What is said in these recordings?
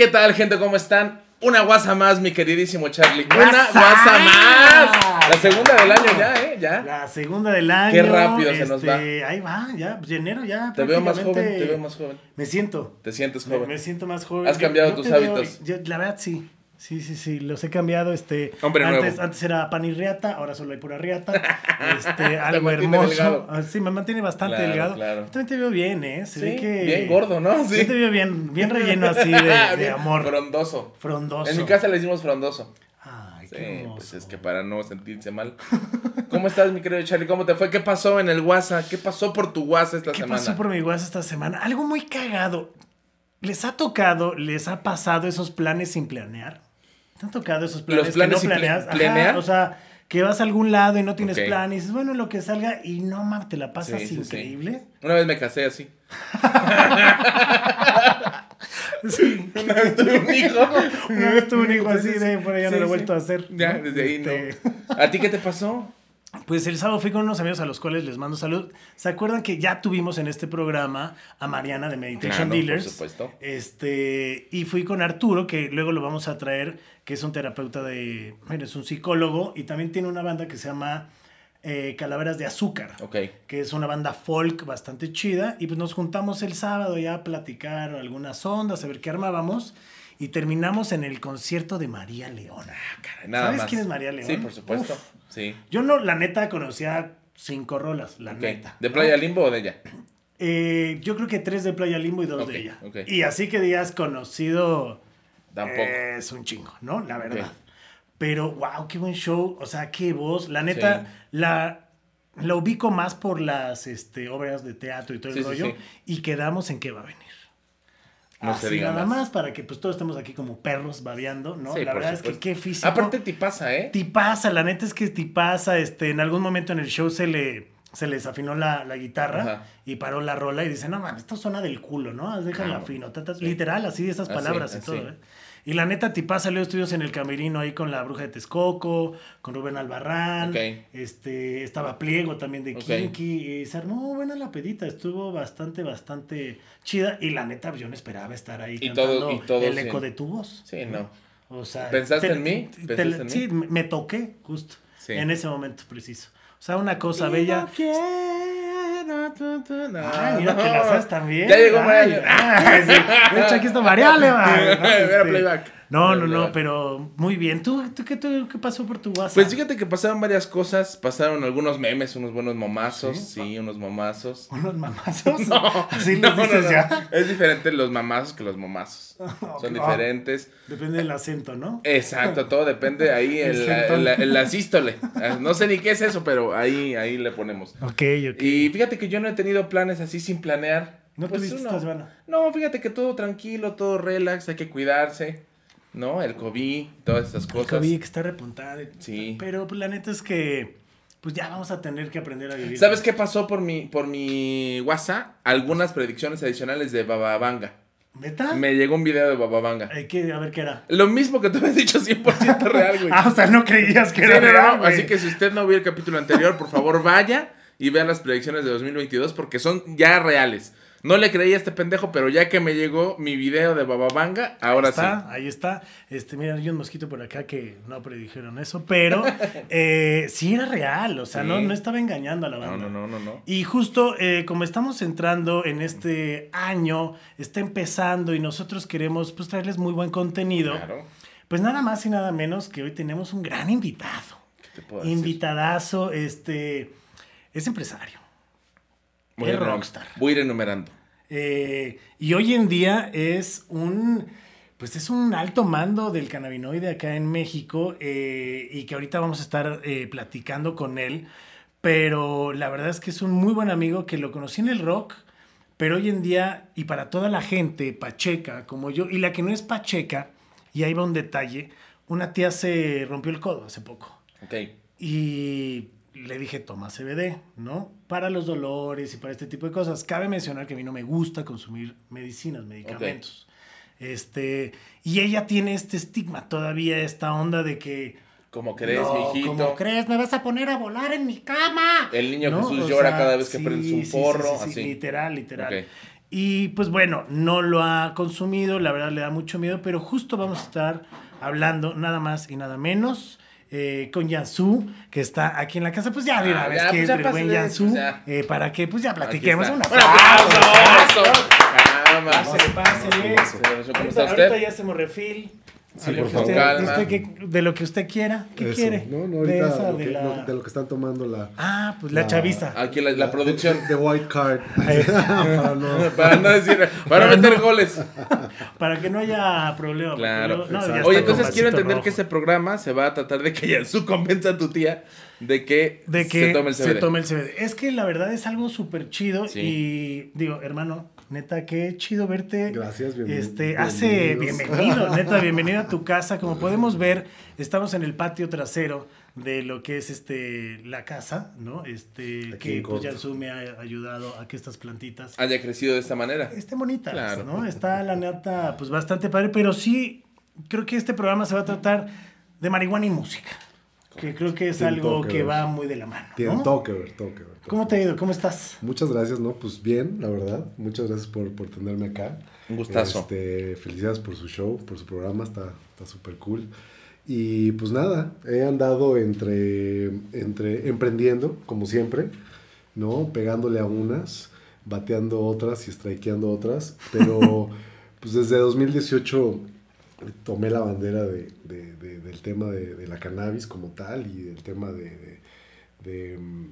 ¿Qué tal, gente? ¿Cómo están? Una guasa más, mi queridísimo Charlie. Una guasa más. La segunda del año ya, ¿eh? Ya. La segunda del año. Qué rápido se nos va. este, Ahí va, ya, pues, enero ya. Te veo más joven, te veo más joven. Me siento. Te sientes joven. me siento más joven. Has cambiado tus hábitos. yo, la verdad, sí. Sí, sí, sí, los he cambiado, este... Hombre antes, nuevo. Antes era pan y riata, ahora solo hay pura riata. Este, algo hermoso. Ah, Sí, me mantiene bastante Claro, delgado. claro. También te veo bien, ¿eh? Se Sí, ve que... bien gordo, ¿no? Sí. Yo te veo bien, bien relleno así de, de Bien amor. Frondoso. Frondoso. En mi casa le decimos frondoso. Ay, Sí, qué hermoso. pues es que para no sentirse mal. ¿Cómo estás, mi querido Charlie? ¿Cómo te fue? ¿Qué pasó en el WhatsApp? ¿Qué pasó por tu WhatsApp esta ¿Qué semana? pasó por mi WhatsApp esta semana? Algo muy cagado. ¿Les ha tocado, les ha pasado esos planes sin planear? ¿Te han tocado esos planes, ¿Los planes que no pla- planeas? Ajá, planear? o sea, que vas a algún lado y no tienes Ok. plan y dices, bueno, lo que salga y no mames, te la pasas Sí, increíble. Una vez me casé así. Sí. Una vez tuve un hijo. Una vez tuve un hijo así, Sí, sí. de por allá no lo he vuelto a hacer. Ya, ¿no? desde ahí Este, no. ¿A ti qué te pasó? Pues el sábado fui con unos amigos a los cuales les mando salud. ¿Se acuerdan que ya tuvimos en este programa a Mariana de Meditation Claro, Dealers? por supuesto. Este, y fui con Arturo, que luego lo vamos a traer, que es un terapeuta de, bueno, es un psicólogo y también tiene una banda que se llama eh, Calaveras de Azúcar, Ok. que es una banda folk bastante chida. Y pues nos juntamos el sábado ya a platicar algunas ondas, a ver qué armábamos. Y terminamos en el concierto de María Leona. Nada ¿Sabes más. quién es María León? Sí, por supuesto. Uf. Sí. Yo no, la neta, conocía cinco rolas, la neta. ¿De. Playa Limbo o de ella? Eh, yo creo que tres de Playa Limbo y dos de ella. ok. Y así que digas conocido Tampoco. es un chingo, ¿no? La verdad. Pero, wow, qué buen show. O sea, qué voz. La neta, Sí. la, la ubico más por las este, obras de teatro y todo el Sí, rollo. Y quedamos en qué va a venir. No se Así diga nada más. más. para que pues todos estemos aquí como perros babeando, ¿no? Sí, la verdad es que qué físico. Aparte ti pasa, ¿eh? Tipaza, la neta es que tipaza, este, en algún momento en el show se le, se le desafinó la, la guitarra Ajá. y paró la rola y dice, no man, esto suena del culo, ¿no? Déjala Ah, afino, ta, ta", sí. literal, así esas Así, palabras y así. todo, ¿eh? Y la neta, tipaza, Leo Estudios en el camerino ahí con la bruja de Texcoco, con Rubén Albarrán, este, estaba Pliego también de Ok. Kinky, y se armó buena la pedita, estuvo bastante, bastante chida, y la neta, yo no esperaba estar ahí Y cantando todo- y todo el eco de tu voz. Sí, no. O sea, ¿Pensaste te- en mí? te- ¿Pensaste en mí? Sí, me me toqué justo Sí. en ese momento preciso. O sea, una cosa bella. Ay, mira que la sabes también. Ya llegó María. ay, sí. De hecho, aquí está María Leva. Era playback. No, no, no, pero muy bien. ¿Tú, tú, qué, tú, qué pasó por tu WhatsApp? Pues fíjate que pasaron varias cosas. Pasaron algunos memes, unos buenos momazos. Sí, unos momazos. ¿Unos mamazos? No, Así no, no, dices no. ya. Es diferente los mamazos que los momazos. Son diferentes. Depende del acento, ¿no? Exacto, todo depende ahí El el, centón. el, el asístole. No sé ni qué es eso, pero ahí, ahí le ponemos. Ok, ok. Y fíjate que yo no he tenido planes así sin planear. ¿No Pues tuviste uno- esta semana? No, fíjate que todo tranquilo, todo relax, hay que cuidarse, ¿no? El COVID, todas esas El cosas. COVID que está repuntada. Sí. Pero pues, la neta es que pues ya vamos a tener que aprender a vivir. ¿Sabes qué pasó por mi, por mi WhatsApp? Algunas predicciones adicionales de Bababanga. ¿Neta? Me llegó un video de Bababanga. Hay que a ver qué era. Lo mismo que tú me has dicho 100% real, güey. Ah, o sea, no creías que Sí, era no, real, no. Así que si usted no vio el capítulo anterior, por favor vaya y vea las predicciones de 2022 porque son ya reales. No le creí a este pendejo, pero ya que me llegó mi video de Bababanga, ahora Ahí está, sí. ahí está. Este, mira, hay un mosquito por acá que no predijeron eso, pero eh, sí era real, o sea, Sí. no, no estaba engañando a la banda. no, no, no, no. Y justo eh, como estamos entrando en este año, está empezando y nosotros queremos pues traerles muy buen contenido, Claro. pues nada más y nada menos que hoy tenemos un gran invitado. ¿Qué te puedo decir? Invitadazo, este, es empresario. Voy es a rockstar. Voy a ir enumerando. Eh, y hoy en día es un, pues es un alto mando del cannabinoide acá en México eh, y que ahorita vamos a estar eh, platicando con él. Pero la verdad es que es un muy buen amigo que lo conocí en el rock, pero hoy en día y para toda la gente pacheca como yo y la que no es pacheca, y ahí va un detalle, una tía se rompió el codo hace poco. Ok. Y le dije, toma CBD, ¿no? Para los dolores y para este tipo de cosas. Cabe mencionar que a mí no me gusta consumir medicinas, medicamentos. Este, y ella tiene este estigma todavía, esta onda de que... Como crees, "No, mijito. ¿Cómo crees? ¿Me vas a poner a volar en mi cama? El niño ¿No? Jesús O llora sea, cada vez que sí, prendes un porro, sí, sí, así. Literal, literal. Y pues bueno, no lo ha consumido, la verdad le da mucho miedo, pero justo vamos a estar hablando nada más y nada menos. Eh, con Yansu, que está aquí en la casa, pues ya de una Ah, vez ya, que pues entre el buen Yansu, ya. eh, para que pues ya platiquemos. Un ¡Un aplauso! aplauso. ¡Eso! Caramba. Pásele, pásele. ¿Cómo Ahorita, ya hacemos refil. Sí, De lo por que favor. usted- Calma. usted que- de lo que usted quiera. ¿Qué Eso. quiere? No, no, de, esa, lo de, que, la... de lo que están tomando la, Ah, pues la la- chaviza. Aquí la, la producción. The White Card. Para no- Para no decir, para meter goles. Para que no haya problema. Claro. no, ya Oye, entonces quiero entender rojo. que este programa se va a tratar de que Yansu convenza a tu tía de que, de que se tome el CBD. se tome el CBD. Es que la verdad es algo súper chido Sí. y digo, hermano, neta, qué chido verte. Gracias, bienven- Este, hace bienvenido, neta, bienvenido a tu casa. Como podemos ver, estamos en el patio trasero de lo que es este la casa, ¿no? Este, Aquí que pues. Yansu me ha ayudado a que estas plantitas Haya crecido de esta manera. estén bonitas, Claro. ¿no? Está la neta, pues bastante padre, pero sí creo que este programa se va a tratar de marihuana y música. Que creo que es Tiene algo que ver. va muy de la mano. Tiene ¿no? todo que ver, todo que ver. todo ¿Cómo te ha ido? ¿Cómo estás? Muchas gracias, ¿no? Pues bien, la verdad. Muchas gracias por, por tenerme acá. Un gustazo. Este, felicidades por su show, por su programa, está súper cool. Y pues nada, he andado entre, entre emprendiendo, como siempre, ¿no? Pegándole a unas, bateando otras y strikeando otras, pero pues desde 2018 tomé la bandera de, de- de- del tema de, de la cannabis como tal y del tema de, de- de, mm,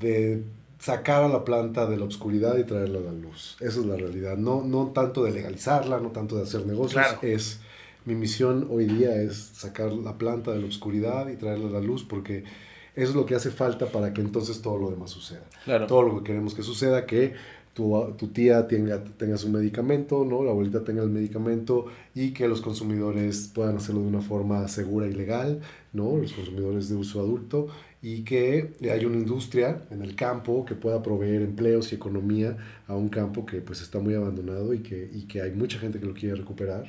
de sacar a la planta de la oscuridad y traerla a la luz. Esa es la realidad. No, no tanto de legalizarla, no tanto de hacer negocios. Claro. Es, mi misión hoy día es sacar la planta de la oscuridad y traerla a la luz porque eso es lo que hace falta para que entonces todo lo demás suceda. Claro. Todo lo que queremos que suceda, que tu, tía tenga, tenga su medicamento, ¿no? la abuelita tenga el medicamento y que los consumidores puedan hacerlo de una forma segura y legal, ¿no? los consumidores de uso adulto, y que haya una industria en el campo que pueda proveer empleos y economía a un campo que pues está muy abandonado y que, y que hay mucha gente que lo quiere recuperar.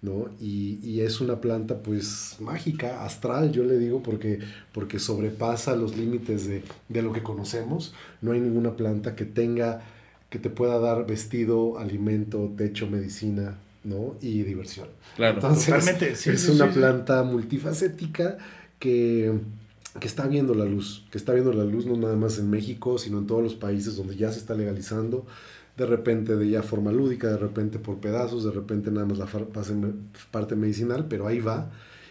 ¿no? Y, y es una planta pues mágica, astral, yo le digo, porque, porque sobrepasa los límites de, de lo que conocemos. No hay ninguna planta que tenga, que te pueda dar vestido, alimento, techo, medicina, ¿no? Y diversión. Claro. Entonces, Totalmente, sí, es sí, una sí, sí. planta multifacética que, que está viendo la luz, que está viendo la luz no nada más en México, sino en todos los países donde ya se está legalizando, de repente de ya forma lúdica, de repente por pedazos, de repente nada más la parte medicinal, pero ahí va.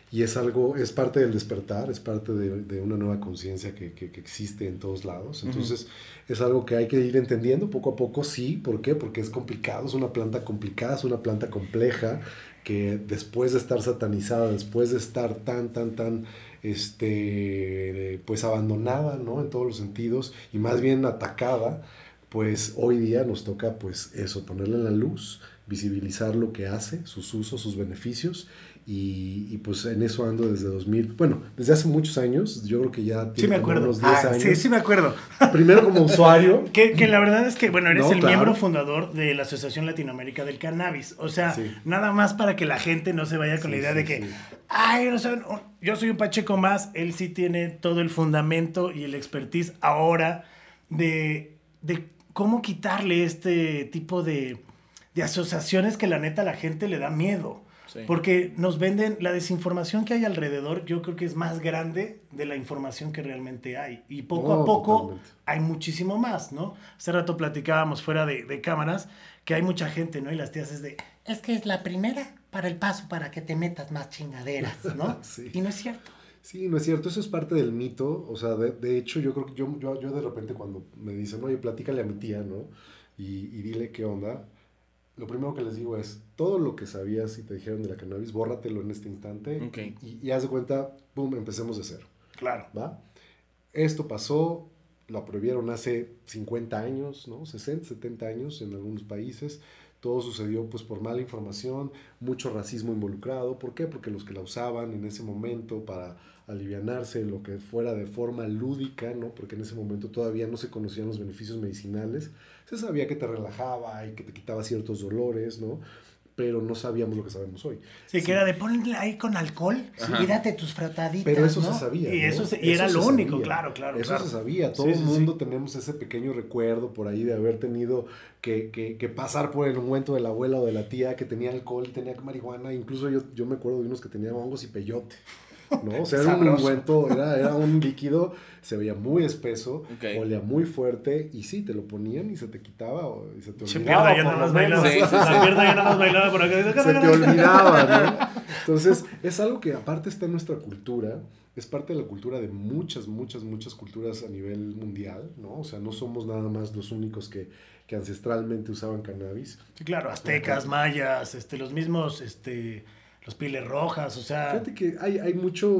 Y es algo, es parte del despertar, es parte de, de una nueva conciencia que, que- que existe en todos lados. Entonces, es algo que hay que ir entendiendo poco a poco, sí. ¿Por qué? Porque es complicado, es una planta complicada, es una planta compleja, que después de estar satanizada, después de estar tan, tan, tan, este, pues abandonada, ¿no? En todos los sentidos, y más bien atacada, pues hoy día nos toca, pues eso, ponerla en la luz, visibilizar lo que hace, sus usos, sus beneficios, y, y, pues en eso ando desde 2000, bueno, desde hace muchos años, yo creo que ya Sí, me acuerdo. unos 10 Ah, años. sí, sí, me acuerdo. Primero como usuario, Que, que la verdad es que, bueno, eres No, el claro. miembro fundador de la Asociación Latinoamérica del Cannabis. O sea, Sí. nada más para que la gente no se vaya con la idea de que, ay, no sé, un- yo soy un Pacheco más, él sí tiene todo el fundamento y el expertise ahora de, de cómo quitarle este tipo de, de asociaciones que la neta la gente le da miedo. Sí. Porque nos venden la desinformación que hay alrededor, yo creo que es más grande de la información que realmente hay. Y poco No, a poco totalmente. hay muchísimo más, ¿no? Hace rato platicábamos fuera de, de cámaras que hay mucha gente, ¿no? Y las tías es de, es que es la primera para el paso para que te metas más chingaderas, ¿no? Sí. Y no es cierto. Sí, no es cierto, eso es parte del mito, o sea, de, de hecho yo creo que yo, yo, yo de repente cuando me dicen, oye, platícale a mi tía, ¿no? Y, y dile qué onda, lo primero que les digo es, todo lo que sabías y te dijeron de la cannabis, bórratelo en este instante y, y haz de cuenta, pum, empecemos de cero, Claro. ¿va? Esto pasó, lo prohibieron hace 50 años, ¿no? 60, 70 años en algunos países. Todo sucedió pues por mala información, mucho racismo involucrado. ¿Por qué? Porque los que la usaban en ese momento para alivianarse, lo que fuera de forma lúdica, ¿no? Porque en ese momento todavía no se conocían los beneficios medicinales. Se sabía que te relajaba y que te quitaba ciertos dolores, ¿no? pero no sabíamos lo que sabemos hoy. Sí, que era de ponle ahí con alcohol Ajá. y date tus frataditas. Pero eso ¿no? se sabía. Y, eso se- y era lo único, sabía. claro, claro. Eso claro. se sabía. Todo Sí, el mundo sí. tenemos ese pequeño recuerdo por ahí de haber tenido que, que- que pasar por el ungüento de la abuela o de la tía que tenía alcohol, tenía marihuana. Incluso yo, yo me acuerdo de unos que tenían hongos y peyote. ¿No? O sea, era un ungüento, era, era un líquido, se veía muy espeso, Ok. olía muy fuerte y sí, te lo ponían y se te quitaba o, y se te olvidaba. pierda más menos. bailaba. Sí, sí, sí. La pierda ya nada más bailaba por acá. se te olvidaba, ¿no? Entonces, es algo que aparte está en nuestra cultura, es parte de la cultura de muchas, muchas, muchas culturas a nivel mundial, ¿no? O sea, no somos nada más los únicos que, que ancestralmente usaban cannabis. Sí, claro, aztecas, mayas, este, los mismos, este, los pieles rojas, o sea. Fíjate que hay, hay mucho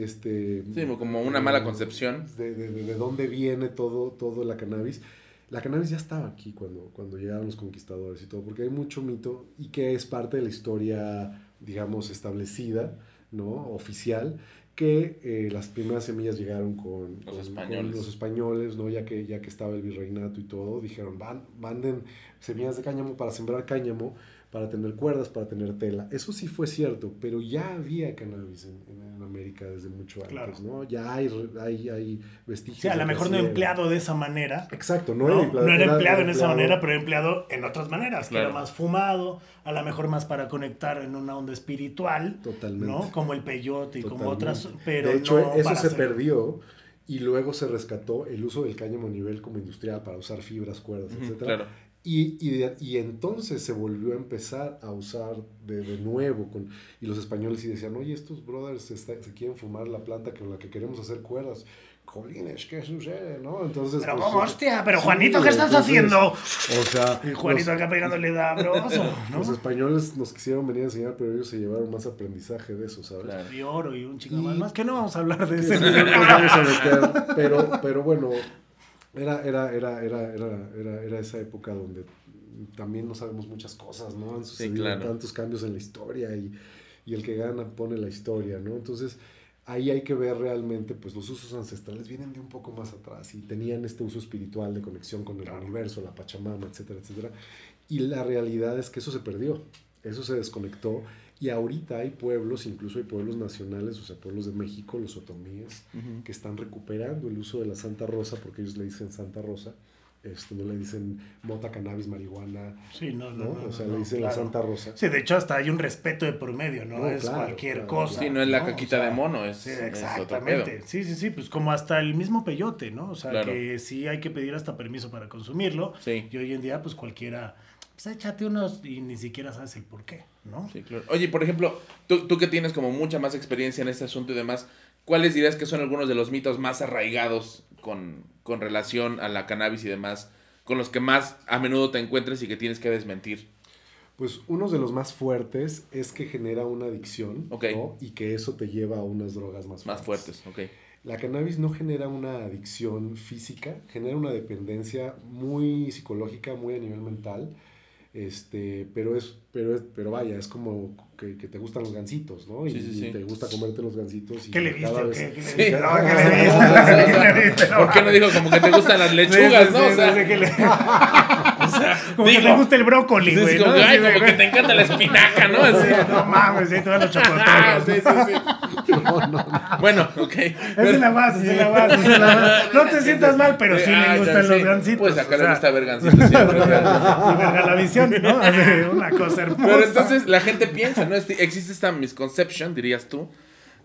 este, Sí, como una mala concepción. de, de, de- de dónde viene todo, todo la cannabis. La cannabis ya estaba aquí cuando, cuando llegaron los conquistadores y todo, porque hay mucho mito y que es parte de la historia, digamos, establecida, ¿no? Oficial, que eh, las primeras semillas llegaron con, Los con- españoles. con los españoles, ¿no? Ya que, ya que estaba el virreinato y todo, dijeron, Van, manden semillas de cáñamo para sembrar cáñamo, para tener cuerdas, para tener tela. Eso sí fue cierto, pero ya había cannabis en, en- en América desde mucho antes, Claro. ¿no? Ya hay, hay, hay vestigios. Sí, a lo mejor no era. empleado de esa manera. Exacto, no, No, era empleado. no era empleado en esa empleado- manera, pero empleado en otras maneras, que era más fumado, a lo mejor más para conectar en una onda espiritual, Totalmente. ¿no? Como el peyote y como otras, pero de hecho, no eso para se hacer- perdió y luego se rescató el uso del cáñamo a nivel como industrial para usar fibras, cuerdas, Ujú, etcétera. claro. Y, y, de- y entonces se volvió a empezar a usar de, de nuevo. Con, y los españoles sí decían, oye, estos brothers se, está- se quieren fumar la planta con la que queremos hacer cuerdas. Colines, ¿qué sucede? ¿no? Entonces, Pero pues, cómo, eh, hostia, pero sí, Juanito, ¿qué estás entonces, haciendo? O sea, Y Juanito acá pegándole dabroso, ¿no? los españoles nos quisieron venir a enseñar, pero ellos se llevaron más aprendizaje de eso, ¿sabes? Claro. Y oro y un chico Y- más. Que no vamos a hablar de sí, no meter, pero, pero bueno, era, era, era, era, era, era, era esa época donde también no sabemos muchas cosas, ¿no? Han sucedido claro. tantos cambios en la historia y, y el que gana pone la historia, ¿no? Entonces, ahí hay que ver realmente, pues los usos ancestrales vienen de un poco más atrás y tenían este uso espiritual de conexión con el universo, la Pachamama, etcétera, etcétera. Y la realidad es que eso se perdió, eso se desconectó. Y ahorita hay pueblos, incluso hay pueblos nacionales, o sea, pueblos de México, los otomíes, que están recuperando el uso de la Santa Rosa, porque ellos le dicen Santa Rosa, este, no le dicen mota, cannabis, marihuana, Sí, no, no, ¿no? no, o sea, no, le dicen claro. la Santa Rosa. Sí, de hecho hasta hay un respeto de por medio, no, No, es claro, cualquier claro. cosa. Sí, no es la ¿no? caquita O sea, de mono, es, Sí, exactamente. Sí, sí, sí, pues como hasta el mismo peyote, ¿no? O sea, Claro. que sí hay que pedir hasta permiso para consumirlo. Sí. Y hoy en día, pues cualquiera, pues échate unos y ni siquiera sabes el por qué, ¿no? Sí, claro. Oye, por ejemplo, tú, tú que tienes como mucha más experiencia en este asunto y demás, ¿cuáles dirías que son algunos de los mitos más arraigados con, con relación a la cannabis y demás, con los que más a menudo te encuentres y que tienes que desmentir? Pues uno de los más fuertes es que genera una adicción Ok. ¿no? y que eso te lleva a unas drogas más, Más fuertes, ok. La cannabis no genera una adicción física, genera una dependencia muy psicológica, muy a nivel mental. Este, pero es, pero es, pero vaya, es como que, que te gustan los gansitos, ¿no? Y, Sí, sí, sí. y te gusta comerte los gansitos. Y ¿Qué le viste vez- qué? ¿Qué le Sí. viste? No, ¿qué le viste? ¿Qué le viste? ¿Por qué no dijo como que te gustan las lechugas, Sí, no? sí, O sea, sí, que le- O sea, como que te gusta el brócoli, güey. como, ¿no? que, ay, Así de, como que te encanta la espinaca, ¿no? Así. no mames, sí, todos los Ah, sí, sí, Bueno, ok. Es la base, es la base, es la base. No te sientas mal, pero sí Ah, me gustan sí. los gancitos. Pues acá o sea, le gusta ver gancitos siempre. Y la visión, ¿no? Una cosa hermosa. Pero entonces la gente piensa, ¿no? Este- Existe esta misconception, dirías tú.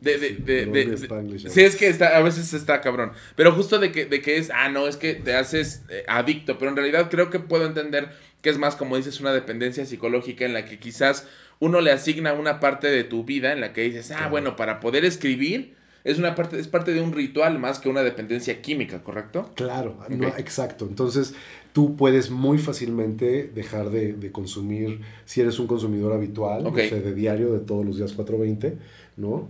De, de, de, de- sí, es que está, a veces está cabrón. Pero justo de que, de que es, ah, no, es que te haces eh, adicto. Pero en realidad creo que puedo entender que es más, como dices, una dependencia psicológica en la que quizás uno le asigna una parte de tu vida en la que dices, ah, bueno, para poder escribir es una parte, es parte de un ritual más que una dependencia química, ¿correcto? Claro, no, exacto. Entonces, tú puedes muy fácilmente dejar de, de consumir, si eres un consumidor habitual, Ok. o sea, de diario, de todos los días 420, ¿no?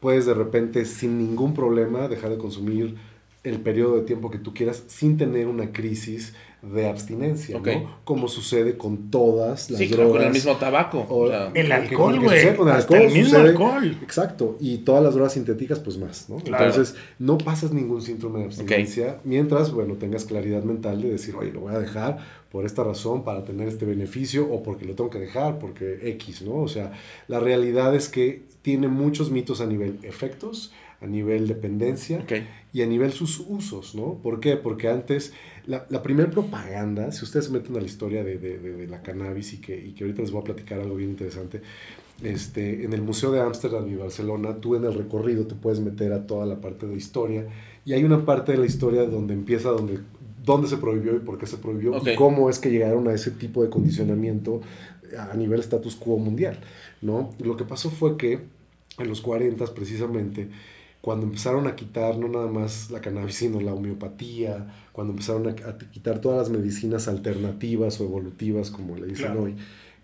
Puedes de repente, sin ningún problema, dejar de consumir el periodo de tiempo que tú quieras sin tener una crisis de abstinencia. ¿no? Como sucede con todas las Sí, drogas. con el mismo tabaco. o- o sea, El alcohol, güey. el Hasta alcohol, el mismo sucede- alcohol. Exacto, y todas las drogas sintéticas, pues más, ¿no? Claro. Entonces, no pasas ningún síntoma de abstinencia mientras, bueno, tengas claridad mental de decir, oye, lo voy a dejar por esta razón, para tener este beneficio, o porque lo tengo que dejar, porque X, ¿no? O sea, la realidad es que tiene muchos mitos a nivel efectos, a nivel dependencia y a nivel sus usos, ¿no? ¿Por qué? Porque antes, la, la primera propaganda, si ustedes se meten a la historia de, de- de- de la cannabis y que, y que ahorita les voy a platicar algo bien interesante, este, en el Museo de Ámsterdam y Barcelona, tú en el recorrido te puedes meter a toda la parte de historia y hay una parte de la historia donde empieza donde dónde se prohibió y por qué se prohibió y cómo es que llegaron a ese tipo de condicionamiento a nivel status quo mundial, ¿no? Lo que pasó fue que en los 40 precisamente cuando empezaron a quitar no nada más la cannabis, sino la homeopatía, cuando empezaron a, a quitar todas las medicinas alternativas o evolutivas, como le dicen Claro. hoy,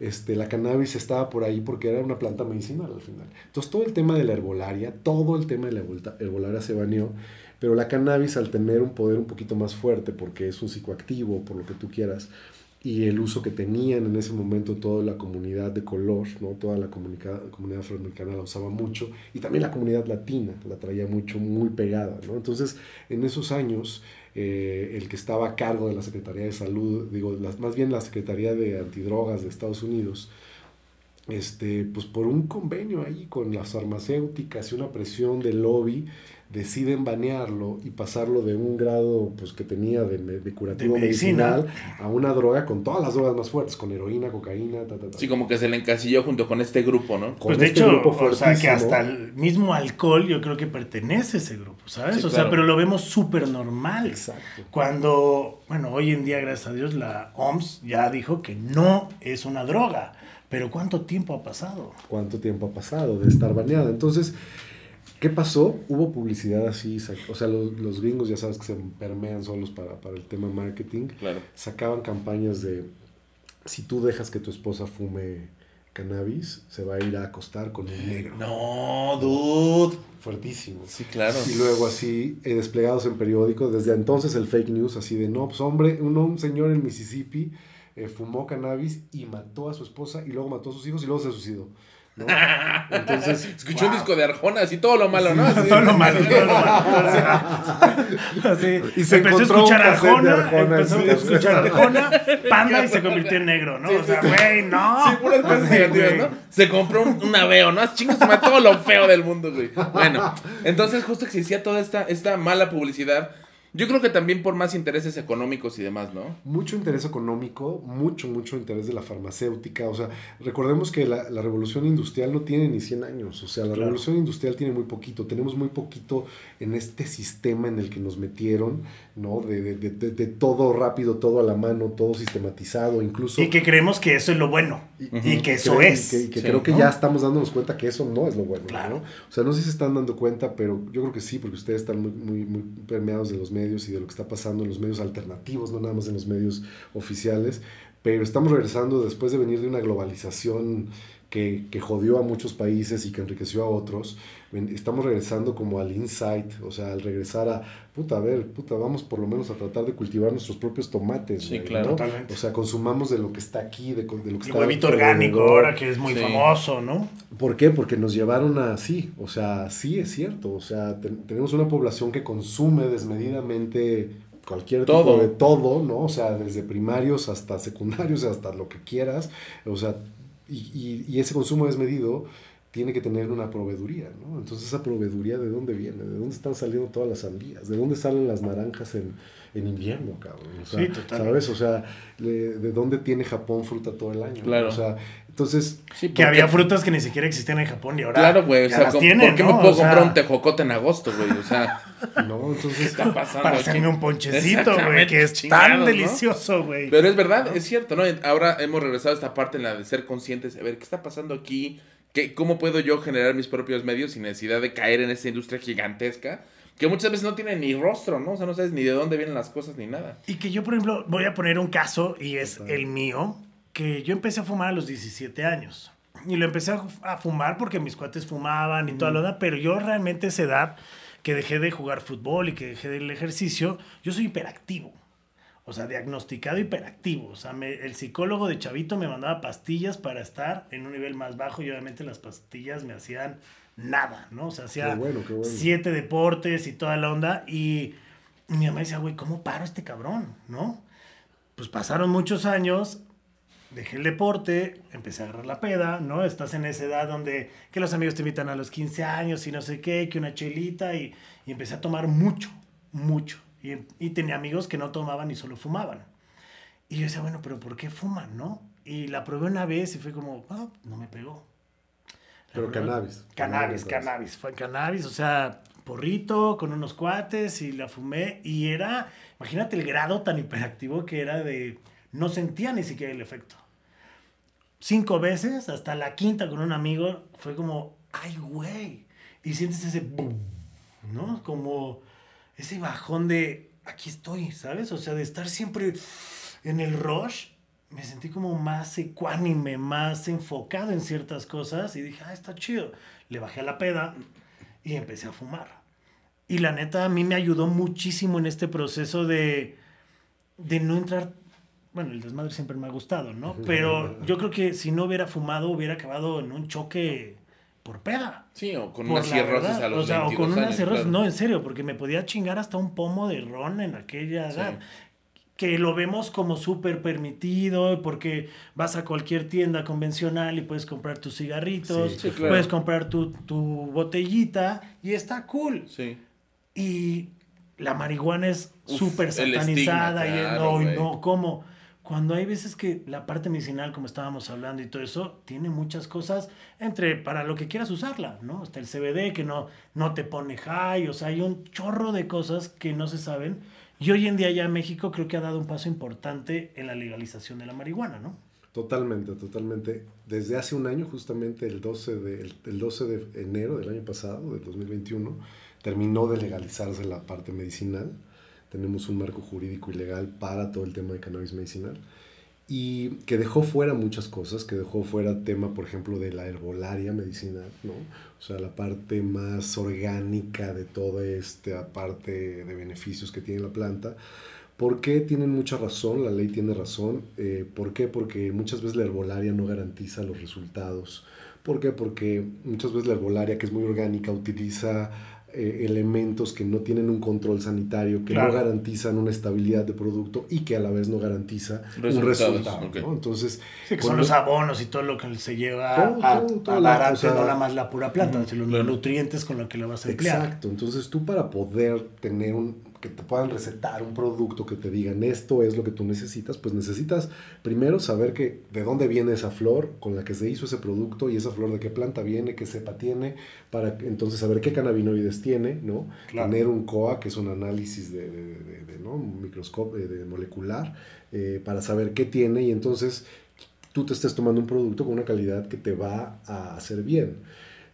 este, la cannabis estaba por ahí porque era una planta medicinal al final. Entonces todo el tema de la herbolaria, todo el tema de la herbol- herbolaria se baneó, pero la cannabis al tener un poder un poquito más fuerte, porque es un psicoactivo, por lo que tú quieras, y el uso que tenían en ese momento toda la comunidad de color, ¿no? toda la comunidad afroamericana la usaba mucho, y también la comunidad latina la traía mucho, muy pegada. ¿no? Entonces, en esos años, eh, el que estaba a cargo de la Secretaría de Salud, digo, más bien la Secretaría de Antidrogas de Estados Unidos, este, pues por un convenio ahí con las farmacéuticas y una presión del lobby, deciden banearlo y pasarlo de un grado pues, que tenía de, curativo De medicina. medicinal a una droga con todas las drogas más fuertes, con heroína, cocaína, ta, ta, ta. Sí, como que se le encasilló junto con este grupo, ¿no? Con Pues de este hecho, grupo o sea, que hasta el mismo alcohol yo creo que pertenece a ese grupo, ¿sabes? Sí, o claro. sea, pero lo vemos súper normal. Exacto. Cuando, bueno, hoy en día, gracias a Dios, la OMS ya dijo que no es una droga. Pero ¿cuánto tiempo ha pasado? cuánto tiempo ha pasado de estar baneada. Entonces, ¿qué pasó? Hubo publicidad así, o sea, los, los gringos ya sabes que se permean solos para, para el tema marketing. Claro. Sacaban campañas de, si tú dejas que tu esposa fume cannabis, se va a ir a acostar con un negro. No, dude. Fuertísimo. Sí, claro. Y luego así, eh, desplegados en periódicos, desde entonces el fake news, así de, no, pues hombre, un, un señor en Mississippi eh, fumó cannabis y mató a su esposa y luego mató a sus hijos y luego se suicidó. ¿No? Entonces, Escuché un wow. disco de Arjona, así todo lo malo, ¿no? Así. Todo lo malo, todo lo malo. Así, Y se empezó a un escuchar Arjona, Arjona, empezó sí. a escuchar Arjona, Panda y se convirtió en negro, ¿no? O sea, güey, no. Sí, puras cosas negativas. ¿no? Se compró un, un aveo, ¿no? Se mató todo lo feo del mundo, güey. Bueno, entonces justo existía toda esta, esta mala publicidad. Yo creo que también por más intereses económicos y demás, ¿no? mucho interés económico, mucho, mucho interés de la farmacéutica. O sea, recordemos que la, la revolución industrial no tiene ni 100 años. O sea, la Claro. revolución industrial tiene muy poquito. Tenemos muy poquito en este sistema en el que nos metieron, ¿no? De, de- de- de- de todo rápido, todo a la mano, todo sistematizado, incluso... Y que creemos que eso es lo bueno. Y que eso es. y que, y que Sí, creo que ¿no? ya estamos dándonos cuenta que eso no es lo bueno. Claro. ¿no? O sea, no sé si se están dando cuenta, pero yo creo que sí, porque ustedes están muy, muy, muy permeados de los medios y de lo que está pasando en los medios alternativos, no nada más en los medios oficiales. Pero estamos regresando después de venir de una globalización que, que jodió a muchos países y que enriqueció a otros. Estamos regresando como al insight, o sea, al regresar a, puta, a ver, puta, vamos por lo menos a tratar de cultivar nuestros propios tomates. Sí, güey, claro. ¿no? Totalmente. O sea, consumamos de lo que está aquí, de, de lo que El está huevito alrededor. orgánico ahora que es muy Sí. famoso, ¿no? ¿Por qué? Porque nos llevaron a sí, o sea, sí es cierto, o sea, ten- tenemos una población que consume desmedidamente cualquier Todo. tipo de todo, ¿no? O sea, desde primarios hasta secundarios, hasta lo que quieras, o sea, y, y- y ese consumo desmedido tiene que tener una proveeduría, ¿no? Entonces, esa proveeduría, ¿de dónde viene? ¿De dónde están saliendo todas las sandías? ¿De dónde salen las naranjas en, en invierno, cabrón? O sea, Sí, totalmente. ¿sabes? O sea, le- ¿de dónde tiene Japón fruta todo el año? Claro. O sea, entonces, Sí, Que había frutas que ni siquiera existían en Japón y ahora. Claro, güey. O sea, las ¿cómo- tienen, ¿por qué ¿no? me puedo O sea, comprar un tejocote en agosto, güey? O sea, ¿no? Entonces, ¿qué está pasando Para aquí? hacerme un ponchecito, güey, que es tan ¿no? delicioso, güey. Pero es verdad, es cierto, ¿no? Ahora hemos regresado a esta parte en la de ser conscientes, a ver, ¿qué está pasando aquí? ¿Qué, ¿Cómo puedo yo generar mis propios medios sin necesidad de caer en esta industria gigantesca? Que muchas veces no tiene ni rostro, ¿no? O sea, no sabes ni de dónde vienen las cosas ni nada. Y que yo, por ejemplo, voy a poner un caso, y es el mío, que yo empecé a fumar a los 17 años. Y lo empecé a, fumar porque mis cuates fumaban y toda la onda, pero yo realmente a esa edad que dejé de jugar fútbol y que dejé del ejercicio, yo soy hiperactivo. O sea, diagnosticado hiperactivo. O sea, el psicólogo de chavito me mandaba pastillas para estar en un nivel más bajo y obviamente las pastillas me hacían nada, ¿no? O sea, hacía siete deportes y toda la onda. Y, mi mamá decía, güey, ¿cómo paro este cabrón? ¿No? Pues pasaron muchos años, dejé el deporte, empecé a agarrar la peda, ¿no? Estás en esa edad donde que los amigos te invitan a los 15 años y no sé qué, que una chelita y, y empecé a tomar mucho, mucho. Y, y, tenía amigos que no tomaban y solo fumaban. Y yo decía, bueno, pero ¿por qué fuman, no? Y la probé una vez y fue como, ah, no me pegó. Pero cannabis. Cannabis, cannabis. Fue cannabis, o sea, porrito con unos cuates y la fumé. Y era, imagínate el grado tan hiperactivo que era de, no sentía ni siquiera el efecto. Cinco veces, hasta la quinta con un amigo, fue como, ay, güey. Y sientes ese, boom, ¿no? Como ese bajón de, aquí estoy, ¿sabes? O sea, de estar siempre en el rush me sentí como más ecuánime, más enfocado en ciertas cosas y dije, ah, está chido. Le bajé a la peda y empecé a fumar. Y la neta a mí me ayudó muchísimo en este proceso de, de no entrar... Bueno, el desmadre siempre me ha gustado, ¿no? Pero yo creo que si no hubiera fumado hubiera acabado en un choque por peda. Sí, o con unas cirrosis a los O sea, o con unas cirrosis, no, en serio, porque me podía chingar hasta un pomo de ron en aquella edad que lo vemos como súper permitido porque vas a cualquier tienda convencional y puedes comprar tus cigarritos, puedes comprar tu, botellita y está cool. Sí. Y la marihuana es súper satanizada y no, no, ¿cómo? Cuando hay veces que la parte medicinal, como estábamos hablando y todo eso, tiene muchas cosas entre para lo que quieras usarla, ¿no? Está el CBD que no, no te pone high, o sea, hay un chorro de cosas que no se saben y hoy en día ya México creo que ha dado un paso importante en la legalización de la marihuana, ¿no? Totalmente, totalmente. Desde hace un año, justamente el 12 de, el, 12 de enero del año pasado, del 2021, terminó de legalizarse la parte medicinal. Tenemos un marco jurídico y legal para todo el tema de cannabis medicinal y que dejó fuera muchas cosas, que dejó fuera tema, por ejemplo, de la herbolaria medicinal, ¿no? O sea, la parte más orgánica de toda esta parte de beneficios que tiene la planta. ¿Por qué tienen mucha razón? La ley tiene razón. Eh, ¿Por qué? Porque muchas veces la herbolaria no garantiza los resultados. ¿Por qué? Porque muchas veces la herbolaria, que es muy orgánica, utiliza eh, elementos que no tienen un control sanitario, que no garantizan una estabilidad de producto y que a la vez no garantiza un resultado. Entonces, que son los abonos y todo lo que se lleva a, no nada más la pura planta, sino los nutrientes con los que la vas a emplear. Exacto, entonces tú para poder tener un, que te puedan recetar un producto que te digan esto es lo que tú necesitas, pues necesitas primero saber que de dónde viene esa flor con la que se hizo ese producto y esa flor de qué planta viene, qué cepa tiene, para entonces saber qué cannabinoides tiene, ¿no? Tener un COA, que es un análisis de, de, de, ¿no? microscopio de molecular, eh, para saber qué tiene y entonces tú te estés tomando un producto con una calidad que te va a hacer bien.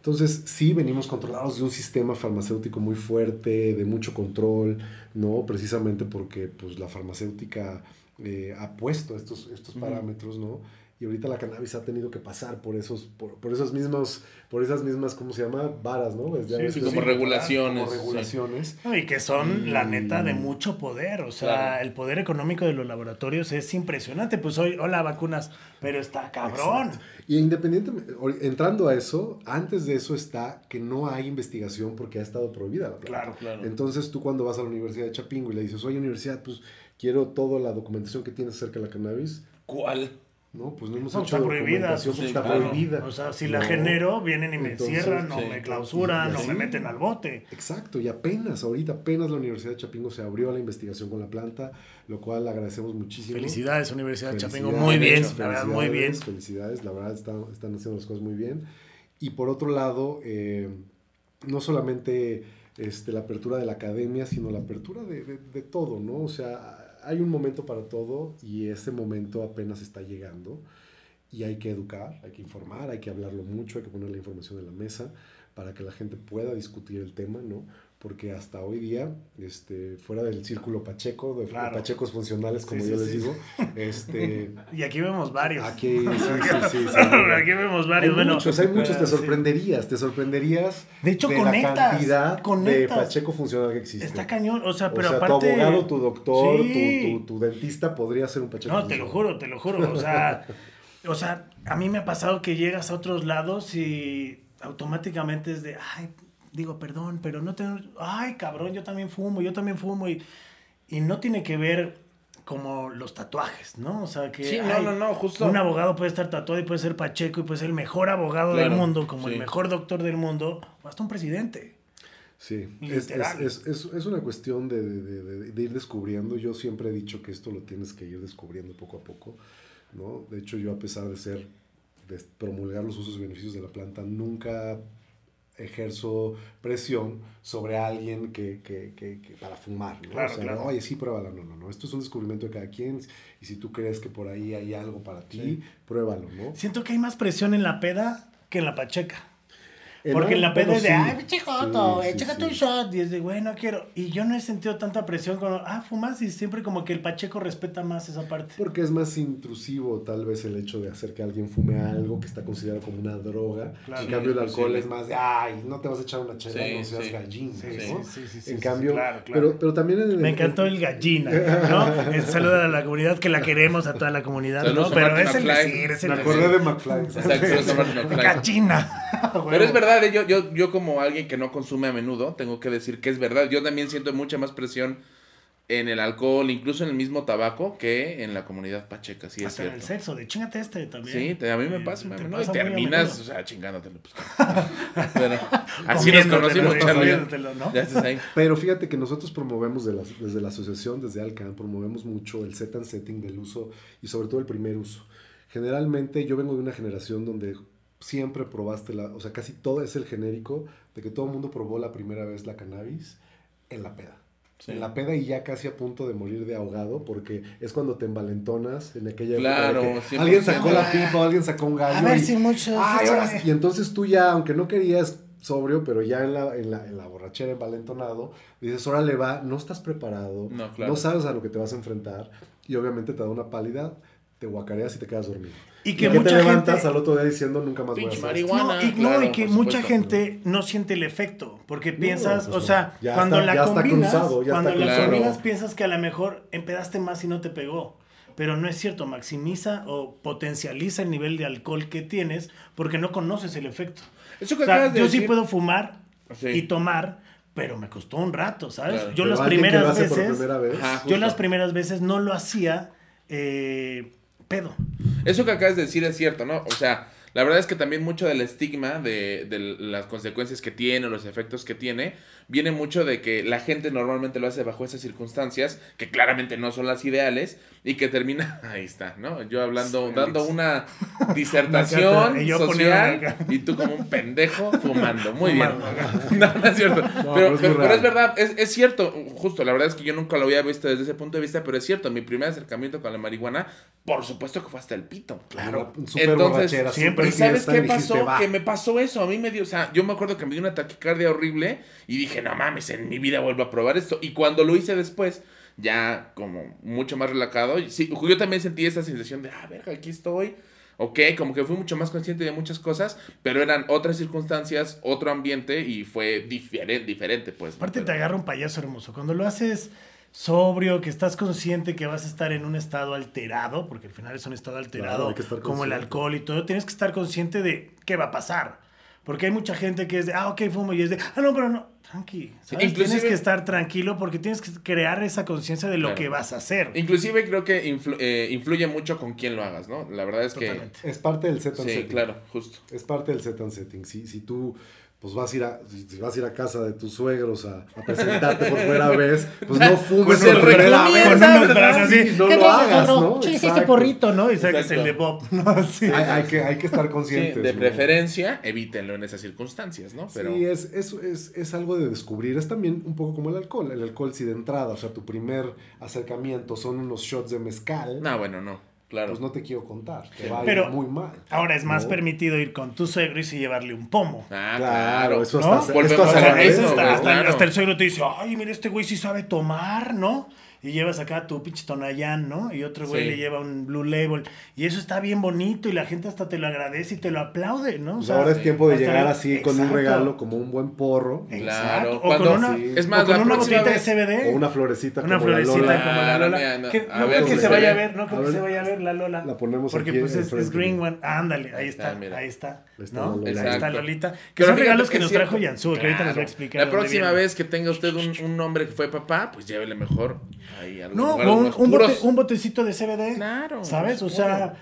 Entonces, sí, venimos controlados de un sistema farmacéutico muy fuerte, de mucho control, ¿no? Precisamente porque pues, la farmacéutica eh, ha puesto estos, estos parámetros, ¿no? Y ahorita la cannabis ha tenido que pasar por esos por, por esos mismos por esas mismas cómo se llama varas no pues sí, como regulaciones como regulaciones. Y que son la neta de mucho poder o sea el poder económico de los laboratorios es impresionante pues hoy hola vacunas pero está cabrón. Y independientemente entrando a eso antes de eso está que no hay investigación porque ha estado prohibida claro claro. Entonces tú cuando vas a la universidad de Chapingo y le dices oye universidad pues quiero toda la documentación que tienes acerca de la cannabis ¿cuál? No, pues no hemos hecho está prohibida. está prohibida. O sea, si la genero, vienen y me cierran, o me clausuran, o me meten al bote. Exacto, y apenas, ahorita apenas la Universidad de Chapingo se abrió a la investigación con la planta, lo cual agradecemos muchísimo. Felicidades, Universidad de Chapingo, muy bien, la verdad, muy bien. Felicidades, la verdad están, están haciendo las cosas muy bien. Y por otro lado, eh, no solamente este, la apertura de la academia, sino la apertura de, de, de todo, ¿no? O sea, hay un momento para todo y ese momento apenas está llegando y hay que educar, hay que informar, hay que hablarlo mucho, hay que poner la información en la mesa para que la gente pueda discutir el tema, ¿no? Porque hasta hoy día, este, fuera del círculo Pacheco, de Claro. Pachecos funcionales, como Sí, yo sí, les sí. digo, este, Y aquí vemos varios. aquí, sí, sí, sí, aquí vemos Hay varios. bueno, muchos, hay muchos, te sí. sorprenderías, te sorprenderías De hecho, la conectas, cantidad de. Pacheco funcional que existe. Está cañón, o sea, o pero sea, aparte... tu abogado, tu doctor, tu, tu, tu dentista podría ser un Pacheco No, te lo juro, te lo juro. O sea, o sea, a mí me ha pasado que llegas a otros lados y automáticamente es de, ay, digo, perdón, pero no te... Ay, cabrón, yo también fumo, yo también fumo. Y, y no tiene que ver como los tatuajes, ¿no? O sea, que... Sí, no, ay, no, no, justo. Un abogado puede estar tatuado y puede ser Pacheco y puede ser el mejor abogado del mundo, como sí. el mejor doctor del mundo, o hasta un presidente. Sí, es, es, es- es una cuestión de, de- de- de ir descubriendo. Yo siempre he dicho que esto lo tienes que ir descubriendo poco a poco, ¿no? De hecho, yo a pesar de ser, de promulgar los usos y beneficios de la planta, nunca ejerzo presión sobre alguien que, que, que- que- para fumar, ¿no? Claro, o sea, claro. oye, sí, pruébala, no, no, no, esto es un descubrimiento de cada quien y si tú crees que por ahí hay algo para ti, pruébalo, ¿no? Siento que hay más presión en la peda que en la pacheca. Porque en la peda es de, sí. ay, eh, sí, chécate sí. un shot. Y es de, güey, no quiero. Y yo no he sentido tanta presión con, ah, fumas. Y siempre como que el pacheco respeta más esa parte. Porque es más intrusivo tal vez el hecho de hacer que alguien fume algo que está considerado como una droga. Claro. en cambio el alcohol es más de, ay, no te vas a echar una chela, Sí, no seas sí. gallina, Sí, ¿no? sí, sí, sí, en sí, cambio, claro, claro. Pero, pero también en el- Me encantó el gallina, ¿no? El saludo a la comunidad, que la queremos a toda la comunidad, Saludos ¿no? Pero es el decir, es el Me acordé de. Exacto, McFly. Gallina. Pero es verdad, eh, yo, yo, yo como alguien que no consume a menudo, tengo que decir que es verdad. Yo también siento mucha más presión en el alcohol, incluso en el mismo tabaco, que en la comunidad pacheca, sí es Hasta en el cierto. sexo, de chingate este también. Sí, te- a mí me Eh, pasa, te pasa ¿no? y terminas, o sea, chingándotelo. Pues, Pero así nos conocimos, comiéndotelo, ¿no? Pero fíjate que nosotros promovemos de la- desde la asociación, desde Alcan, promovemos mucho el set and setting del uso y sobre todo el primer uso. Generalmente yo vengo de una generación donde siempre probaste la, o sea, casi todo es el genérico de que todo el mundo probó la primera vez la cannabis en la peda. Sí. En la peda y ya casi a punto de morir de ahogado porque es cuando te envalentonas en aquella época de Claro, que 100%. alguien sacó la pipa o alguien sacó un gallo. A ver y- si muchos. Ay. Y entonces tú ya, aunque no querías sobrio, pero ya en la, en la, en la borrachera envalentonado, dices, órale va, no estás preparado, No, claro. sabes a lo que te vas a enfrentar, y obviamente te da una pálida, te guacareas y te quedas dormido. Y que te mucha levantas gente- al otro día diciendo, nunca más voy a hacer esto". marihuana. No, y, no, claro, y que mucha supuesto. gente no siente el efecto, porque piensas, pues o sea, Ya cuando está- la ya está combinas, cruzado, ya cuando está la cruzado. combinas piensas que a lo mejor empedaste más y no te pegó, pero no es cierto, maximiza o potencializa el nivel de alcohol que tienes porque no conoces el efecto. Eso que O sea, yo decir. sí puedo fumar Sí. y tomar, pero me costó un rato, ¿sabes? Claro. Yo Pero las primeras veces, primera vez, Ajá. yo las primeras veces no lo hacía eh, pedo. Eso que acabas de decir es cierto, ¿no? O sea, la verdad es que también mucho del estigma de, de las consecuencias que tiene, los efectos que tiene, viene mucho de que la gente normalmente lo hace bajo esas circunstancias, que claramente no son las ideales, y que termina, ahí está, ¿no? Yo hablando, Sí, dando una disertación social, y tú como un pendejo fumando. Muy bien. No, no es cierto. pero pero, es pero- verdad, es, es cierto, justo, la verdad es que yo nunca lo había visto desde ese punto de vista, pero es cierto, mi primer acercamiento con la marihuana, por supuesto que fue hasta el pito. Claro. Súper Entonces, siempre. ¿Y sabes qué dijiste, pasó? Que me pasó eso. A mí me dio, o sea, yo me acuerdo que me dio una taquicardia horrible y dije, no mames, en mi vida vuelvo a probar esto. Y cuando lo hice después, ya como mucho más relajado, sí, yo también sentí esa sensación de, ah, verga, aquí estoy. Ok, como que fui mucho más consciente de muchas cosas, pero eran otras circunstancias, otro ambiente y fue diferente, diferente pues. ¿no? Aparte te agarra un payaso hermoso. Cuando lo haces sobrio, que estás consciente que vas a estar en un estado alterado, porque al final es un estado alterado, Claro, como el alcohol y todo, tienes que estar consciente de qué va a pasar. Porque hay mucha gente que es de, ah, ok, fumo, y es de, ah, no, pero no, tranqui. ¿sabes? inclusive- Tienes que estar tranquilo porque tienes que crear esa conciencia de lo Claro. que vas a hacer. Inclusive creo que influ- eh, influye mucho con quién lo hagas, ¿no? La verdad es que... Totalmente. Es parte del set and Sí, setting. claro, justo. Es parte del set and setting. Si, si tú pues vas a ir a, si vas a ir a casa de tus suegros a, a presentarte por primera vez, pues no fumes Pues se por primera recomienda, vez. Con unos ¿verdad? brazos así, Sí, no ¿qué lo hagas? ¿no? Este Exacto. porrito, ¿no? Y sacas el de Bob, ¿no? Sí. Hay, hay que, hay que estar Sí, conscientes. de ¿no? preferencia, evítenlo en esas circunstancias, ¿no? Pero... Sí, es, es, es, es algo de descubrir. Es también un poco como el alcohol. El alcohol, si de entrada, o sea, tu primer acercamiento son unos shots de mezcal, No, bueno, no. Claro. pues no te quiero contar. Te va a ir Pero muy mal. Ahora es más ¿no? permitido ir con tu suegro y sí llevarle un pomo. Ah, Claro, eso ¿no? hasta, Volvemos esto Eso hasta, claro. hasta el suegro te dice, ay, mira, este güey sí sabe tomar, ¿no? Y llevas acá tu pinche Tonayán, ¿no? Y otro güey Sí. le lleva un Blue Label. Y eso está bien bonito y la gente hasta te lo agradece y te lo aplaude, ¿no? O Pues sea, ahora es tiempo de llegar así con un Exacto. regalo, como un buen porro. Exacto. Claro, O cuando- con una, sí. Es más, o con la una botellita vez- de CBD. O una florecita Una como la florecita Lola. como la Lola. mira, no, que a no creo que se vaya a ve. ver, no creo que se vaya a ver la Lola. La ponemos Porque aquí pues es, es Green One. Ándale, ahí está, ahí está. Ahí está ¿no? está. Lolita. Que Pero son regalos que nos trajo. Yansu, que ahorita nos va a explicar. La próxima vez que tenga usted un, un hombre que fue papá, pues llévele mejor. Ahí, No, un, más un, bote- puros. un botecito de CBD. Claro, ¿Sabes? O sea,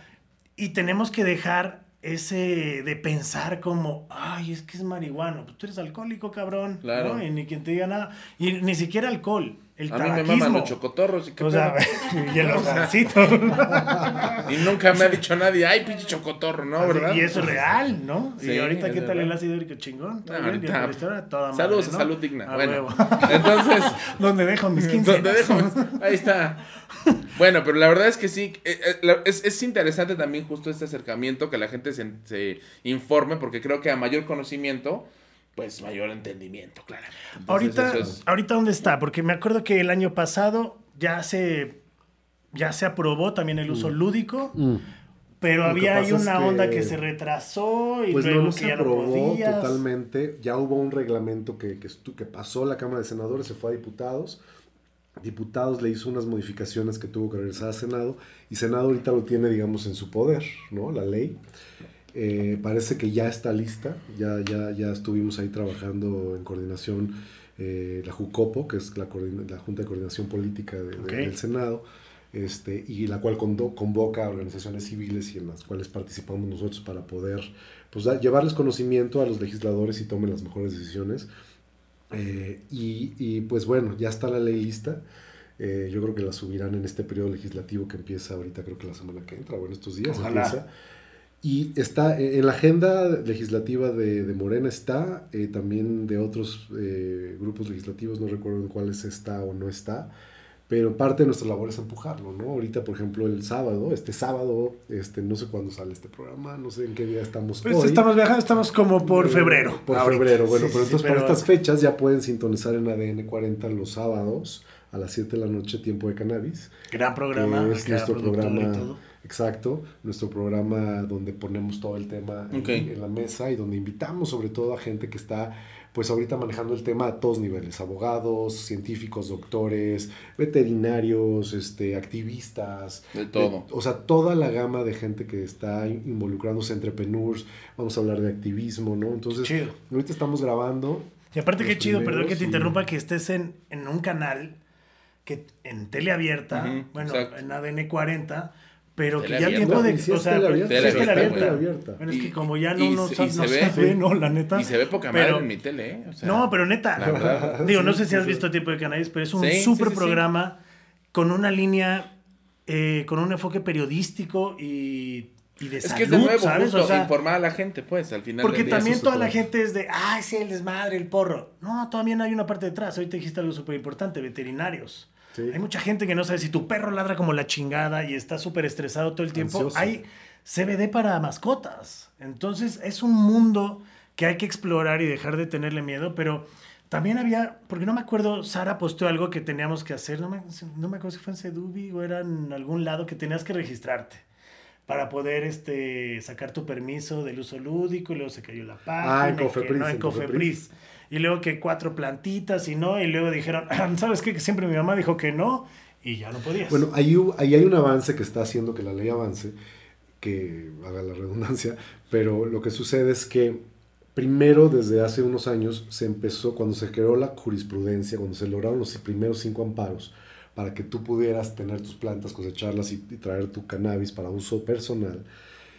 y tenemos que dejar ese de pensar como, ay, es que es marihuana. Pues tú eres alcohólico, cabrón. Claro. ¿no? Y ni quien te diga nada. Y ni siquiera alcohol. El A mí me maman los chocotorros y qué O sea, y el ojacito. Y nunca me ha dicho nadie, ay, pinche chocotorro, ¿no? ¿Verdad? Y eso es real, ¿no? Sí, y ahorita, ¿qué tal el ácido úrico chingón? ¿Todo Ah, bien? ahorita-. Toda madre, Saludos a ¿no? salud digna. A bueno, huevo. entonces, ¿Dónde dejo mis 15? ¿dónde dejo? Ahí está. Bueno, pero la verdad es que sí, eh, eh, es, es interesante también justo este acercamiento, que la gente se, se informe, porque creo que a mayor conocimiento, pues mayor entendimiento. Entonces, Ahorita, es- ahorita dónde está, porque me acuerdo que el año pasado ya se ya se aprobó también el uso lúdico, Mm. pero Lo que había ahí es una que- onda que se retrasó y Pues no, luego no que se ya no aprobó podías. totalmente. Ya hubo un reglamento que, que, que pasó la Cámara de Senadores, se fue a diputados. Diputados le hizo unas modificaciones que tuvo que regresar a Senado. Y Senado ahorita lo tiene, digamos, en su poder, ¿no? La ley. Eh, parece que ya está lista. Ya, ya, ya estuvimos ahí trabajando en coordinación eh, la JUCOPO, que es la, la Junta de Coordinación Política de- de- del Senado. Este, y la cual convoca a organizaciones civiles y en las cuales participamos nosotros para poder pues, da- llevarles conocimiento a los legisladores y tomen las mejores decisiones. Eh, y, y, pues bueno, ya está la ley lista. Eh, yo creo que la subirán en este periodo legislativo que empieza ahorita, creo que la semana que entra, bueno, estos días Ojalá. empieza. Y está eh, en la agenda legislativa de, de Morena está, eh, también de otros eh, grupos legislativos, no recuerdo en cuáles está o no está, pero parte de nuestra labor es empujarlo, ¿no? Ahorita, por ejemplo, el sábado, este sábado, este, no sé cuándo sale este programa, no sé en qué día estamos Pues hoy. estamos viajando, estamos como por Eh, febrero. Por ahorita. febrero, bueno, Sí, pero sí, entonces pero- para estas fechas ya pueden sintonizar en ADN 40 los sábados a las 7 de la noche, tiempo de cannabis. Gran programa, es gran nuestro programa. Exacto, nuestro programa donde ponemos todo el tema en- la mesa y donde invitamos sobre todo a gente que está pues ahorita manejando el tema a todos niveles, abogados, científicos, doctores, veterinarios, este, activistas, De todo. o sea, toda la gama de gente que está in- involucrándose, entrepreneurs, vamos a hablar de activismo, ¿no? Entonces, Chido. ahorita estamos grabando. Y aparte qué chido, perdón que te y- interrumpa, que estés en, en un canal que en tele abierta, bueno, exacto. en ADN 40, pero que ya abierta. tiempo de... O sea, tele abierta, tele abierta, abierta. tele abierta. Bueno, es Y- que como ya no, y no, no se se ve- ve, no, la neta. Y se ve poca Pero- madre en mi tele, ¿eh? O sea, no, pero neta, verdad. digo, no sé si has sí. visto Tiempo de Cannabis, pero es un súper sí, sí. programa con una línea, eh, con un enfoque periodístico y, y de Es salud, que es de nuevo, ¿sabes? justo, O sea, informar a la gente, pues, al final porque del día. también toda la gente es de, ay, sí, el desmadre, el porro. No, también hay una parte detrás. Ahorita dijiste algo súper importante, veterinarios. Sí. Hay mucha gente que no sabe si tu perro ladra como la chingada y está súper estresado todo el tiempo. Ansioso. Hay CBD para mascotas. Entonces es un mundo que hay que explorar y dejar de tenerle miedo, pero también había, porque no me acuerdo, Sara posteó algo que teníamos que hacer, no me, no me acuerdo si fue en Sedubi o era en algún lado que tenías que registrarte para poder este, sacar tu permiso del uso lúdico y luego se cayó la página. Ah, en Cofepris, no, en en Cofepris. Y luego que cuatro plantitas y no, y luego dijeron, ¿sabes qué? Que siempre mi mamá dijo que no y ya no podías. Bueno, ahí, ahí hay un avance que está haciendo que la ley avance, que haga la redundancia, pero lo que sucede es que primero desde hace unos años se empezó, cuando se creó la jurisprudencia, cuando se lograron los primeros cinco amparos, para que tú pudieras tener tus plantas, cosecharlas y, y traer tu cannabis para uso personal,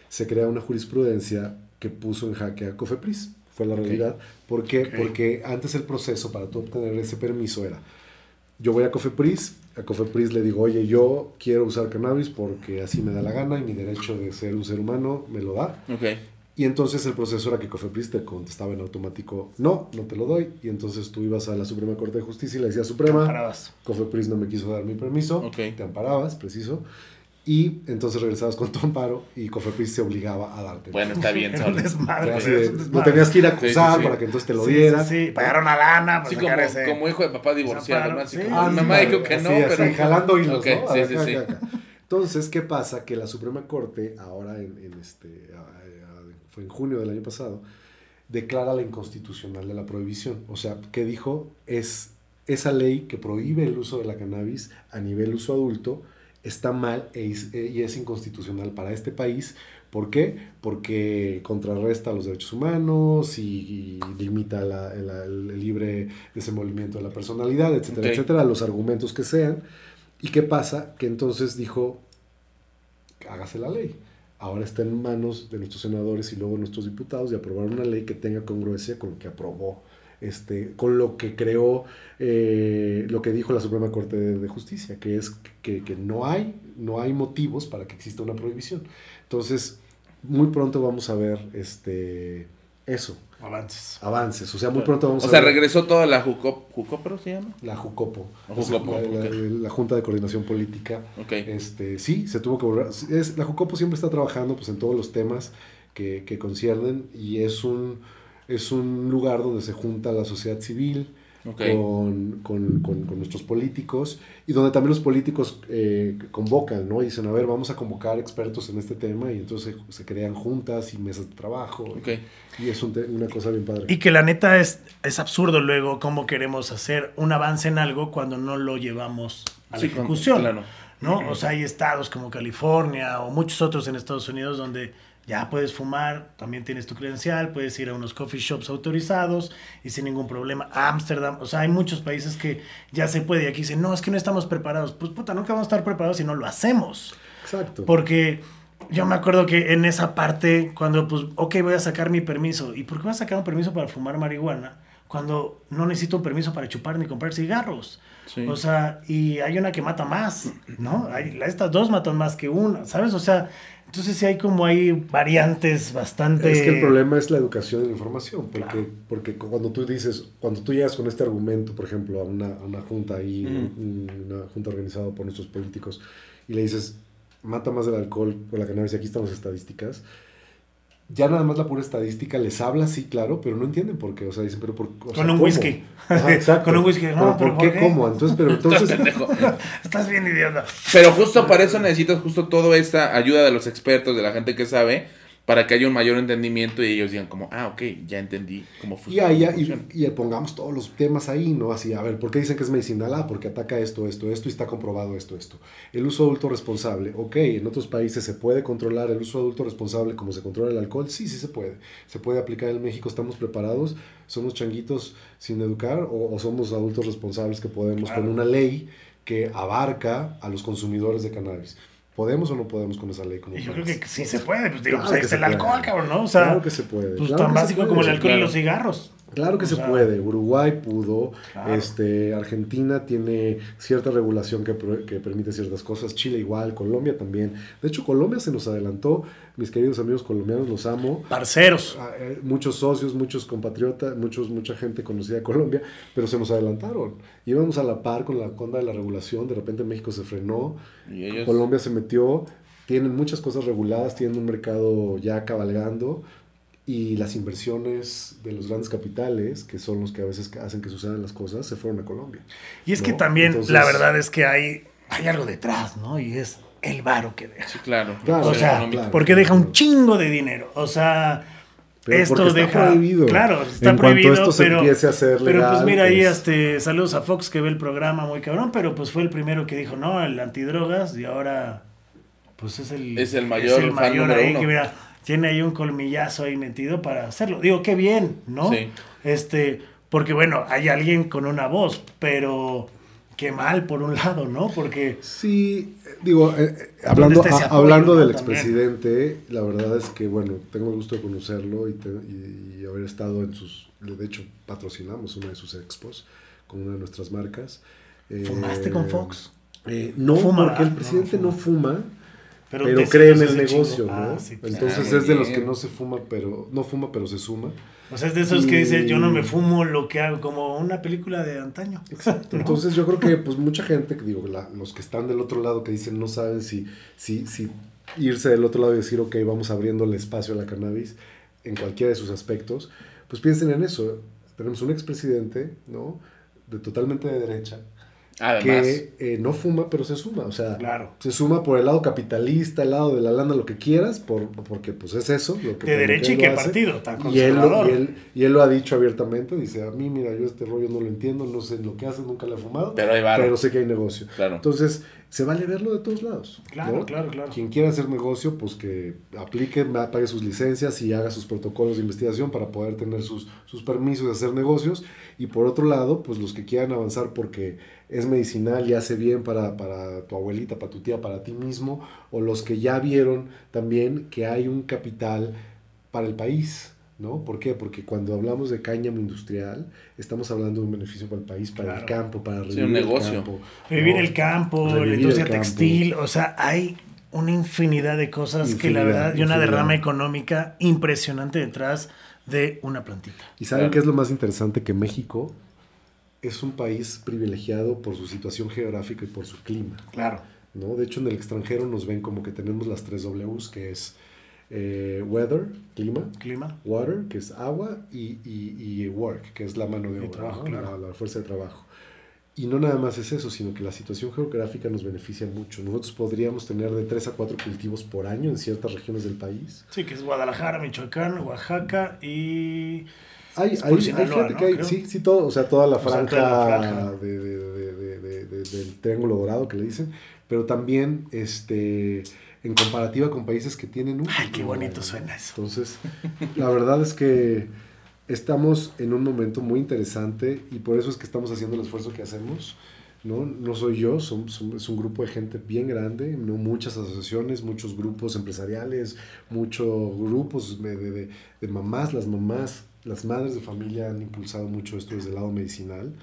se crea una jurisprudencia que puso en jaque a Cofepris. Fue la realidad. ¿Por qué? Ok. Porque antes el proceso para tú obtener ese permiso era, yo voy a Cofepris, a Cofepris le digo, oye, yo quiero usar cannabis porque así me da la gana y mi derecho de ser un ser humano me lo da. Ok. Y entonces el proceso era que Cofepris te contestaba en automático, no, no te lo doy. Y entonces tú ibas a la Suprema Corte de Justicia y le decías, Suprema. Cofepris no me quiso dar mi permiso, Ok. te amparabas, preciso. Y entonces regresabas con tu amparo y Cofepris se obligaba a darte. Bueno, está bien, Era un Sol. desmadre, Así güey, de, es un lo tenías que ir a acusar Sí, sí, sí. para que entonces te lo Sí, diera. Sí, sí, pagar una lana. Así Pues, como, sacar ese- como hijo de papá divorciado, ¿no? Así Sí, como, Ah, mamá dijo que así, no, así, pero... jalando hilos, Ok, ¿no? sí, Acá, sí, sí. acá, acá. Entonces, ¿qué pasa? Que la Suprema Corte, ahora en, en este, fue en junio del año pasado, declara la inconstitucional de la prohibición. O sea, ¿qué dijo? Es esa ley que prohíbe el uso de la cannabis a nivel uso adulto está mal e is- e- y es inconstitucional para este país. ¿Por qué? Porque contrarresta los derechos humanos y, y limita la- la- el libre desenvolvimiento de la personalidad, etcétera, etcétera, los argumentos que sean. ¿Y qué pasa? Que entonces dijo, hágase la ley. Ahora está en manos de nuestros senadores y luego nuestros diputados de aprobar una ley que tenga congruencia con lo que aprobó, este, con lo que creó, eh, lo que dijo la Suprema Corte de, de Justicia, que es que, que no, hay, no hay motivos para que exista una prohibición. Entonces, muy pronto vamos a ver este, eso, Avances. avances. O sea, muy pronto vamos O a sea, ver regresó toda la Jucop... ¿Jucopro se llama? la JUCOPO, La Jucopo, la, la- ok. la Junta de Coordinación Política. Ok. Este, sí, se tuvo que volver. Es, la Jucopo siempre está trabajando pues, en todos los temas que, que conciernen y es un, es un lugar donde se junta la sociedad civil con, con- con- con nuestros políticos y donde también los políticos eh, convocan, ¿no? Y dicen, a ver, vamos a convocar expertos en este tema y entonces se, se crean juntas y mesas de trabajo y es un una cosa bien padre. Y que la neta es, es absurdo luego cómo queremos hacer un avance en algo cuando no lo llevamos a la Sí, ejecución. claro. ¿no? O sea, hay estados como California o muchos otros en Estados Unidos donde ya puedes fumar, también tienes tu credencial, puedes ir a unos coffee shops autorizados y sin ningún problema. Ámsterdam, o sea, hay muchos países que ya se puede y aquí dicen, no, es que no estamos preparados. Pues puta, nunca vamos a estar preparados si no lo hacemos. Exacto. Porque yo me acuerdo que en esa parte, cuando pues, ok, voy a sacar mi permiso. ¿Y por qué voy a sacar un permiso para fumar marihuana? Cuando no necesito un permiso para chupar ni comprar cigarros. Sí. O sea, y hay una que mata más, ¿no? Hay, estas dos matan más que una, ¿sabes? O sea, entonces sí hay como hay variantes bastante... Es que el problema es la educación y la información, porque, Claro. porque cuando tú dices, cuando tú llegas con este argumento, por ejemplo, a una, a una junta ahí, una junta organizada por nuestros políticos, y le dices, mata más el alcohol por la cannabis, y aquí están las estadísticas, ya nada más la pura estadística les habla, sí, claro, pero no entienden por qué, o sea, dicen, pero por o sea, Con un ¿cómo? whisky. Ajá, exacto. Con un whisky, no, Pero ¿por qué? ¿por qué? ¿Cómo? Entonces, pero entonces... Estás bien idiota. Pero justo para eso necesitas justo toda esta ayuda de los expertos, de la gente que sabe, para que haya un mayor entendimiento y ellos digan como, ah, ok, ya entendí cómo Y, funciona. y, y pongamos todos los temas ahí, ¿no? Así, a ver, ¿por qué dicen que es medicinal? Ah, porque ataca esto, esto, esto y está comprobado esto, esto. El uso adulto responsable, ok, en otros países se puede controlar el uso adulto responsable como se controla el alcohol, sí, sí se puede. Se puede aplicar en México, estamos preparados, somos changuitos sin educar o, o somos adultos responsables que podemos Claro. con una ley que abarca a los consumidores de cannabis. ¿Podemos o no podemos con esa ley? como yo creo que sí se puede, pues digo, Claro pues ahí está se el alcohol, cabrón, ¿no? O sea, claro que se puede. pues claro tan básico puede. como el alcohol y claro. los cigarros. Claro que O se sea, puede. Uruguay pudo. Claro. Este, Argentina tiene cierta regulación que, permite ciertas cosas. Chile igual, Colombia también. De hecho, Colombia se nos adelantó. Mis queridos amigos colombianos, los amo. Parceros. Ah, eh, Muchos socios, muchos compatriotas, muchos, mucha gente conocida de Colombia, pero se nos adelantaron. Íbamos a la par con la onda de la regulación. De repente México se frenó. Y ellos, Colombia se metió. Tienen muchas cosas reguladas, tienen un mercado ya cabalgando y las inversiones de los grandes capitales, que son los que a veces hacen que sucedan las cosas, se fueron a Colombia. Y es que también Entonces- la verdad es que hay, hay algo detrás, ¿no? Y es el varo que deja. sí, claro. Claro, O sea, claro. porque deja un chingo de dinero. O sea, Pero esto está deja. prohibido. Claro, está En cuanto prohibido. esto se pero, empiece a hacer pero pues legal, mira ahí, pues- este, saludos a Fox que ve el programa muy cabrón, pero pues fue el primero que dijo, no, el antidrogas, y ahora, pues es el. Es el mayor fan número ahí uno. que mira, tiene ahí un colmillazo ahí metido para hacerlo. Digo, qué bien, ¿no? Sí. Este, porque bueno, hay alguien con una voz, pero qué mal por un lado, ¿no? Porque Sí, digo, eh, eh, hablando, está ese a- apoyo, hablando no? del También. expresidente, la verdad es que, bueno, tengo el gusto de conocerlo y, te- y- y haber estado en sus, de hecho, patrocinamos una de sus expos con una de nuestras marcas. Eh, ¿fumaste con Fox? Eh, no, Fuma, porque el ¿verdad? presidente No, no fuma. Pero, tecito cree en el negocio, chingó. ¿no? Ah, sí, pues. Entonces Ah, es de los que no se fuma, pero no fuma, pero se suma. O sea, es de esos que dice, yo no me Y- fumo lo que hago, como una película de antaño. Exacto. ¿no? Entonces yo creo que pues mucha gente, que digo, la- los que están del otro lado que dicen no saben si, si, si irse del otro lado y decir, ok, vamos abriendo el espacio a la cannabis en cualquiera de sus aspectos, pues piensen en eso. Tenemos un expresidente, ¿no? De totalmente de derecha, Además, que eh, no fuma, pero se suma. O sea, Claro. se suma por el lado capitalista, el lado de la lana, lo que quieras, por, porque pues es eso. Lo que, De derecha que y qué partido, tan Y él, lo, y, él, y él lo ha dicho abiertamente, dice, a mí, mira, yo este rollo no lo entiendo, no sé lo que hace, nunca lo he fumado, pero va. pero sé que hay negocio. Claro. Entonces, se vale verlo de todos lados. Claro, ¿no? claro, claro. Quien quiera hacer negocio, pues que aplique, pague sus licencias y haga sus protocolos de investigación para poder tener sus, sus permisos de hacer negocios. Y por otro lado, pues los que quieran avanzar porque es medicinal y hace bien para, para tu abuelita, para tu tía, para ti mismo, o los que ya vieron también que hay un capital para el país. ¿No? ¿Por qué? Porque cuando hablamos de cáñamo industrial, estamos hablando de un beneficio para el país, para el campo, para Sí, revivir un el negocio. campo, Revivir ¿no? el campo, la industria el textil, o sea, hay una infinidad de cosas que la Infinidad, verdad, y una derrama económica impresionante detrás de una plantita. ¿Y saben Claro. qué es lo más interesante? Que México es un país privilegiado por su situación geográfica y por su clima. Claro. ¿no? De hecho, en el extranjero nos ven como que tenemos las tres Ws, que es eh, weather, clima, Clima. water, que es agua, y, y- y work, que es la mano de obra, trabajo, ¿no? claro. la, la fuerza de trabajo. Y no nada más es eso, sino que la situación geográfica nos beneficia mucho. Nosotros podríamos tener de 3 a 4 cultivos por año en ciertas regiones del país. Sí, que es Guadalajara, Michoacán, Oaxaca y... Hay, hay, hay gente ¿no? que hay, Creo. sí, sí, todo, o sea, toda la O sea, franja, la franja. De- de- de- del Triángulo Dorado que le dicen, pero también este, en comparativa con países que tienen un... Ay, qué bonito suena eso. Entonces, la verdad es que estamos en un momento muy interesante y por eso es que estamos haciendo el esfuerzo que hacemos. No, no soy yo, son- son- es un grupo de gente bien grande, ¿no? muchas asociaciones, muchos grupos empresariales, muchos grupos de, de- de- de mamás, las mamás, las madres de familia han impulsado mucho esto desde el lado medicinal,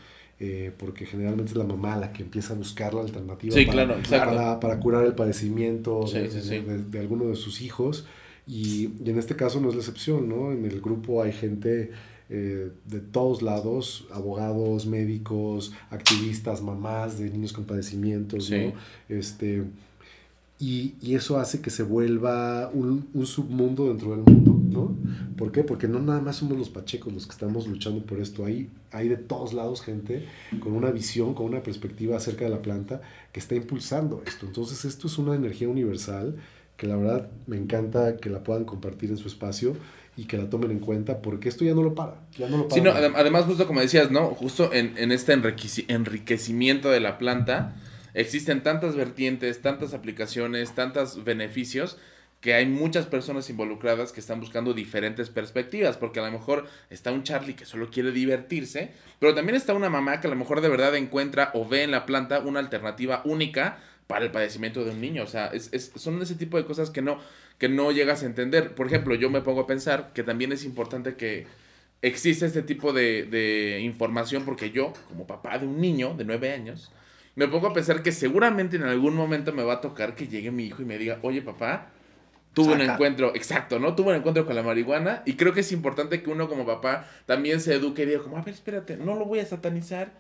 eh, porque generalmente es la mamá la que empieza a buscar la alternativa Sí, para, claro, para, para curar el padecimiento Sí, de, sí, sí. de- de- de alguno de sus hijos. Y, y en este caso no es la excepción, ¿no? En el grupo hay gente eh, de todos lados, abogados, médicos, activistas, mamás de niños con padecimientos. ¿no? Este, y, y eso hace que se vuelva un, un submundo dentro del mundo, ¿no? ¿Por qué? Porque no nada más somos los pachecos los que estamos luchando por esto. Hay, hay de todos lados gente con una visión, con una perspectiva acerca de la planta que está impulsando esto. Entonces esto es una energía universal que la verdad me encanta que la puedan compartir en su espacio y que la tomen en cuenta porque esto ya no lo para. Ya no lo para. Sí, no, adem- además, justo como decías, ¿no? Justo en, en este enriqueci- enriquecimiento de la planta, existen tantas vertientes, tantas aplicaciones, tantos beneficios, que hay muchas personas involucradas que están buscando diferentes perspectivas, porque a lo mejor está un Charlie que solo quiere divertirse, pero también está una mamá que a lo mejor de verdad encuentra o ve en la planta una alternativa única para el padecimiento de un niño. O sea, es, son ese tipo de cosas que no, que no llegas a entender. Por ejemplo, yo me pongo a pensar que también es importante que existe este tipo de, de información porque yo, como papá de un niño de nueve años, me pongo a pensar que seguramente en algún momento me va a tocar que llegue mi hijo y me diga, oye papá, tuve un encuentro, exacto, ¿no? Tuve un encuentro con la marihuana y creo que es importante que uno como papá también se eduque y diga, como, a ver, espérate, no lo voy a satanizar,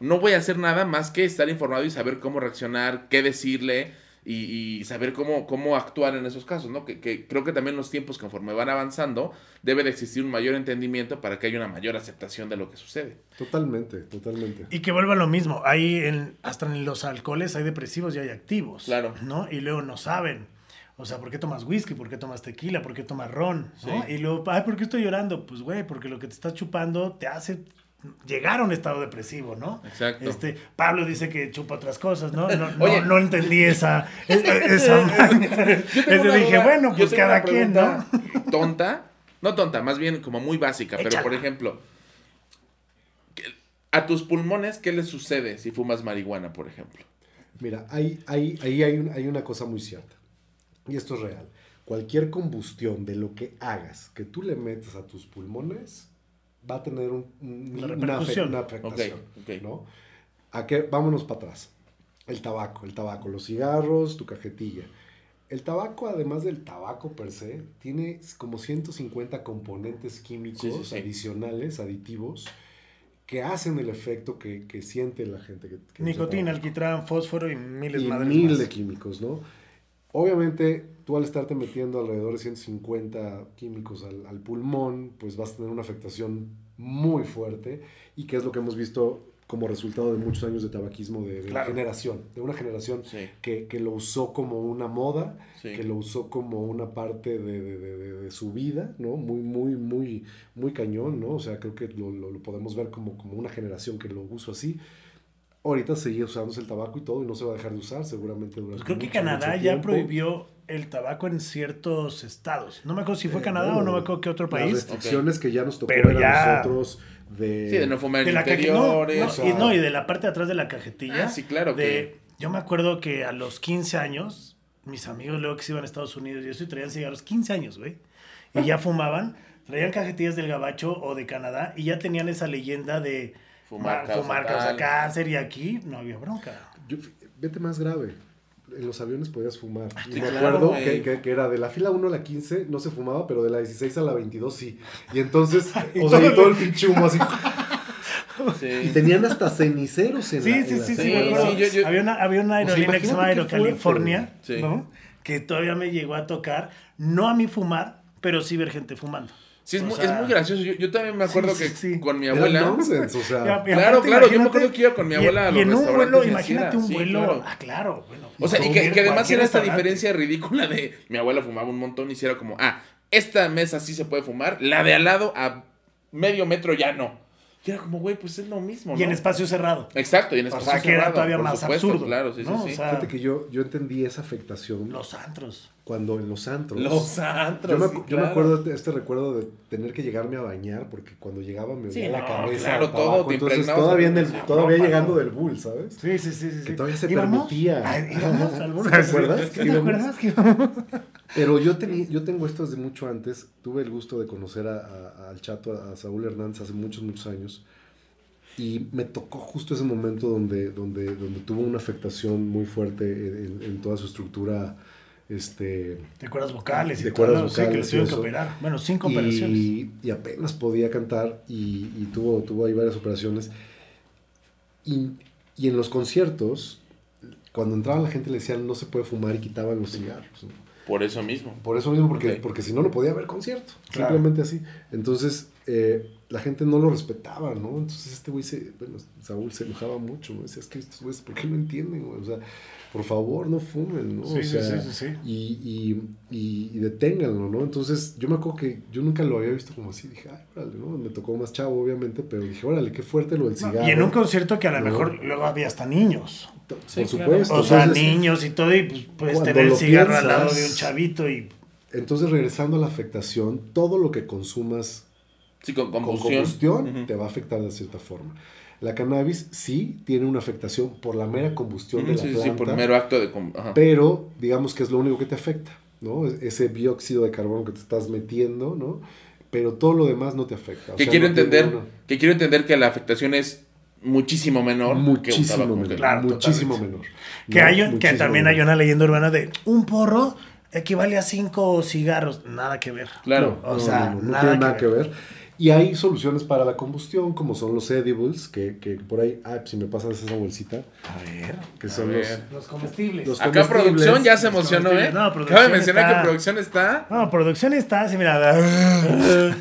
no voy a hacer nada más que estar informado y saber cómo reaccionar, qué decirle y, y saber cómo, cómo actuar en esos casos, ¿no? Que, que creo que también los tiempos conforme van avanzando debe de existir un mayor entendimiento para que haya una mayor aceptación de lo que sucede. Totalmente, totalmente. Y que vuelva lo mismo. Hay en, hasta en los alcoholes hay depresivos y hay activos. Claro. ¿No? Y luego no saben. O sea, ¿por qué tomas whisky? ¿Por qué tomas tequila? ¿Por qué tomas ron? ¿no? Sí. Y luego, ay, ¿por qué estoy llorando? Pues, güey, porque lo que te estás chupando te hace llegar a un estado depresivo, ¿no? Exacto. Este, Pablo dice que chupa otras cosas, ¿no? No, no- Oye. no entendí esa, e- e- esa Entonces dije, duda- bueno, yo pues cada quien, ¿no? pregunta Tonta, no tonta, más bien como muy básica, pero por ejemplo, ¿qué- a tus pulmones, ¿qué les sucede si fumas marihuana, por ejemplo? Mira, ahí hay, un- hay una cosa muy cierta. Y esto es real. Cualquier combustión de lo que hagas que tú le metas a tus pulmones va a tener un- un- una, una afectación. Ok, ok. ¿no? ¿A qué? Vámonos para atrás. El tabaco, el tabaco, los cigarros, tu cajetilla. El tabaco, además del tabaco per se, tiene como 150 componentes químicos Sí, sí, sí. adicionales, aditivos, que hacen el efecto que, que siente la gente. Que, Nicotina, alquitrán, fósforo y miles y madres mil más. de químicos, ¿no? Obviamente, tú al estarte metiendo alrededor de 150 químicos al, al pulmón, pues vas a tener una afectación muy fuerte y que es lo que hemos visto como resultado de muchos años de tabaquismo de, de Claro. generación, de una generación Sí, que, que lo usó como una moda, sí. que lo usó como una parte de, de- de- de- de su vida, ¿no? Muy, muy, muy, muy cañón, ¿no? O sea, creo que lo, lo- lo podemos ver como, como una generación que lo usó así. Ahorita sigue usándose el tabaco y todo y no se va a dejar de usar seguramente durante Pues creo que mucho, Canadá mucho ya prohibió el tabaco en ciertos estados. No me acuerdo si fue Eh, Canadá bueno, o no me acuerdo qué otro Las país. restricciones que ya nos tocó Pero ver a ya- nosotros de... Sí, de no fumar De en la caje- no, interiores. no, o sea- y, no, y de la parte de atrás de la cajetilla. Ah, sí, claro de, que- Yo me acuerdo que a los 15 años, mis amigos luego que se iban a Estados Unidos y eso, y traían cigarros, 15 años, güey. Y ya fumaban, traían cajetillas del gabacho o de Canadá y ya tenían esa leyenda de Fumar ma- causa fumar causa cáncer y aquí no había bronca. Yo- vete más grave. En los aviones podías fumar. Y Sí, me claro, acuerdo que, que- que era de la fila 1 a la 15 no se fumaba, pero de la 16 a la 22 sí. Y entonces, o sea, y todo el pinche humo así. Sí. Y tenían hasta ceniceros en Sí, la sí, en la sí, sí, Sí, yo- yo- Había una, había una O sea, aerolínea que se llama imagínate qué Aero fuerte, California, güey. Sí. ¿no? Que todavía me llegó a tocar, no a mí fumar, pero sí ver gente fumando. Sí, es, muy, sea, es muy gracioso. Yo, yo también me acuerdo Sí, que sí, con mi abuela. nonsense, o sea. Y a- y Claro, claro, yo me acuerdo que iba con mi y- abuela a Y, los en un vuelo, y imagínate un vuelo. claro. Ah, claro. Bueno, O sea, y que, que además era esta diferencia ridícula de mi abuela fumaba un montón y si era como, ah, esta mesa sí se puede fumar, la de al lado a medio metro ya no. Y era como, güey, pues es lo mismo. Y en espacio cerrado. Exacto, y en O espacio sea, que era cerrado, todavía por más supuesto, absurdo. Claro, sí, ¿no? sí, sí. O sea, Fíjate que yo, yo entendí esa afectación los antros. cuando en los antros. Los antros. Yo me, sí, yo me acuerdo de este recuerdo de tener que llegarme a bañar porque cuando llegaba me Sí, olía la no, cabeza. claro, todo te Entonces todavía, en el, todavía ropa, llegando ¿no? del bull, ¿sabes? Sí, sí, sí. sí, Que sí. todavía se ¿Íbamos? permitía. ¿Te acuerdas? ¿Te acuerdas que Pero yo, tení- yo tengo esto desde mucho antes. Tuve el gusto de conocer a- a- al chato, a Saúl Hernández, hace muchos, muchos años. Y me tocó justo ese momento donde, donde, donde tuvo una afectación muy fuerte en, en- toda su estructura. Este, De cuerdas vocales y De todo, cuerdas sí, que le vocales y tuvieron que eso. operar. Bueno, cinco operaciones. y, y apenas podía cantar y, y tuvo, tuvo ahí varias operaciones. Y, y en los conciertos, cuando entraba la gente le decían no se puede fumar y quitaban los cigarros. ¿no? Por eso mismo. Por eso mismo, porque, porque si no, no podía haber concierto. Claro. Simplemente así. Entonces, eh, la gente no lo respetaba, ¿no? Entonces, este güey se. Bueno, Saúl se enojaba mucho, ¿no? Decía, es que estos güeyes, ¿por qué no entienden, güey? O sea, por favor, no fumen, ¿no? Sí, o sí, sea, sí, sí, sí. Y, y, y, y deténganlo, ¿no? Entonces, yo me acuerdo que yo nunca lo había visto como así. Dije, ay, órale, ¿no? Me tocó más chavo, obviamente, pero dije, órale, qué fuerte lo del No, cigarro. y en un concierto que a lo No. mejor luego había hasta niños. Por Sí, claro. supuesto. O sea, Entonces, niños y todo, y pues puedes tener el cigarro al lado de un chavito y Entonces, regresando a la afectación, todo lo que consumas Sí, con con combustión. te va a afectar de cierta forma. La cannabis sí tiene una afectación por la mera combustión de Ujú, la Sí, sí, planta, por mero acto de... Ajá. pero digamos que es lo único que te afecta, ¿no? Es- Ese dióxido de carbono que te estás metiendo, ¿no? Pero todo lo demás no te afecta. o Que sea, quiero no entender, una- que quiero entender que la afectación es muchísimo menor que un muchísimo menor, Claro, muchísimo totalmente. menor. que, ¿no? hay, un- que Muchísimo también hay una leyenda urbana de un porro equivale a cinco cigarros. Nada que ver. Claro. O sea, no, no nada tiene que nada que ver. Y hay soluciones para la combustión, como son los edibles, que, que por ahí, ah, si me pasas esa bolsita, A ver. que son los, ver. Los comestibles. Los Acá comestibles, producción ya se emocionó, ¿eh? No, producción Cabe mencionar está- que producción está... No, producción está así, mira.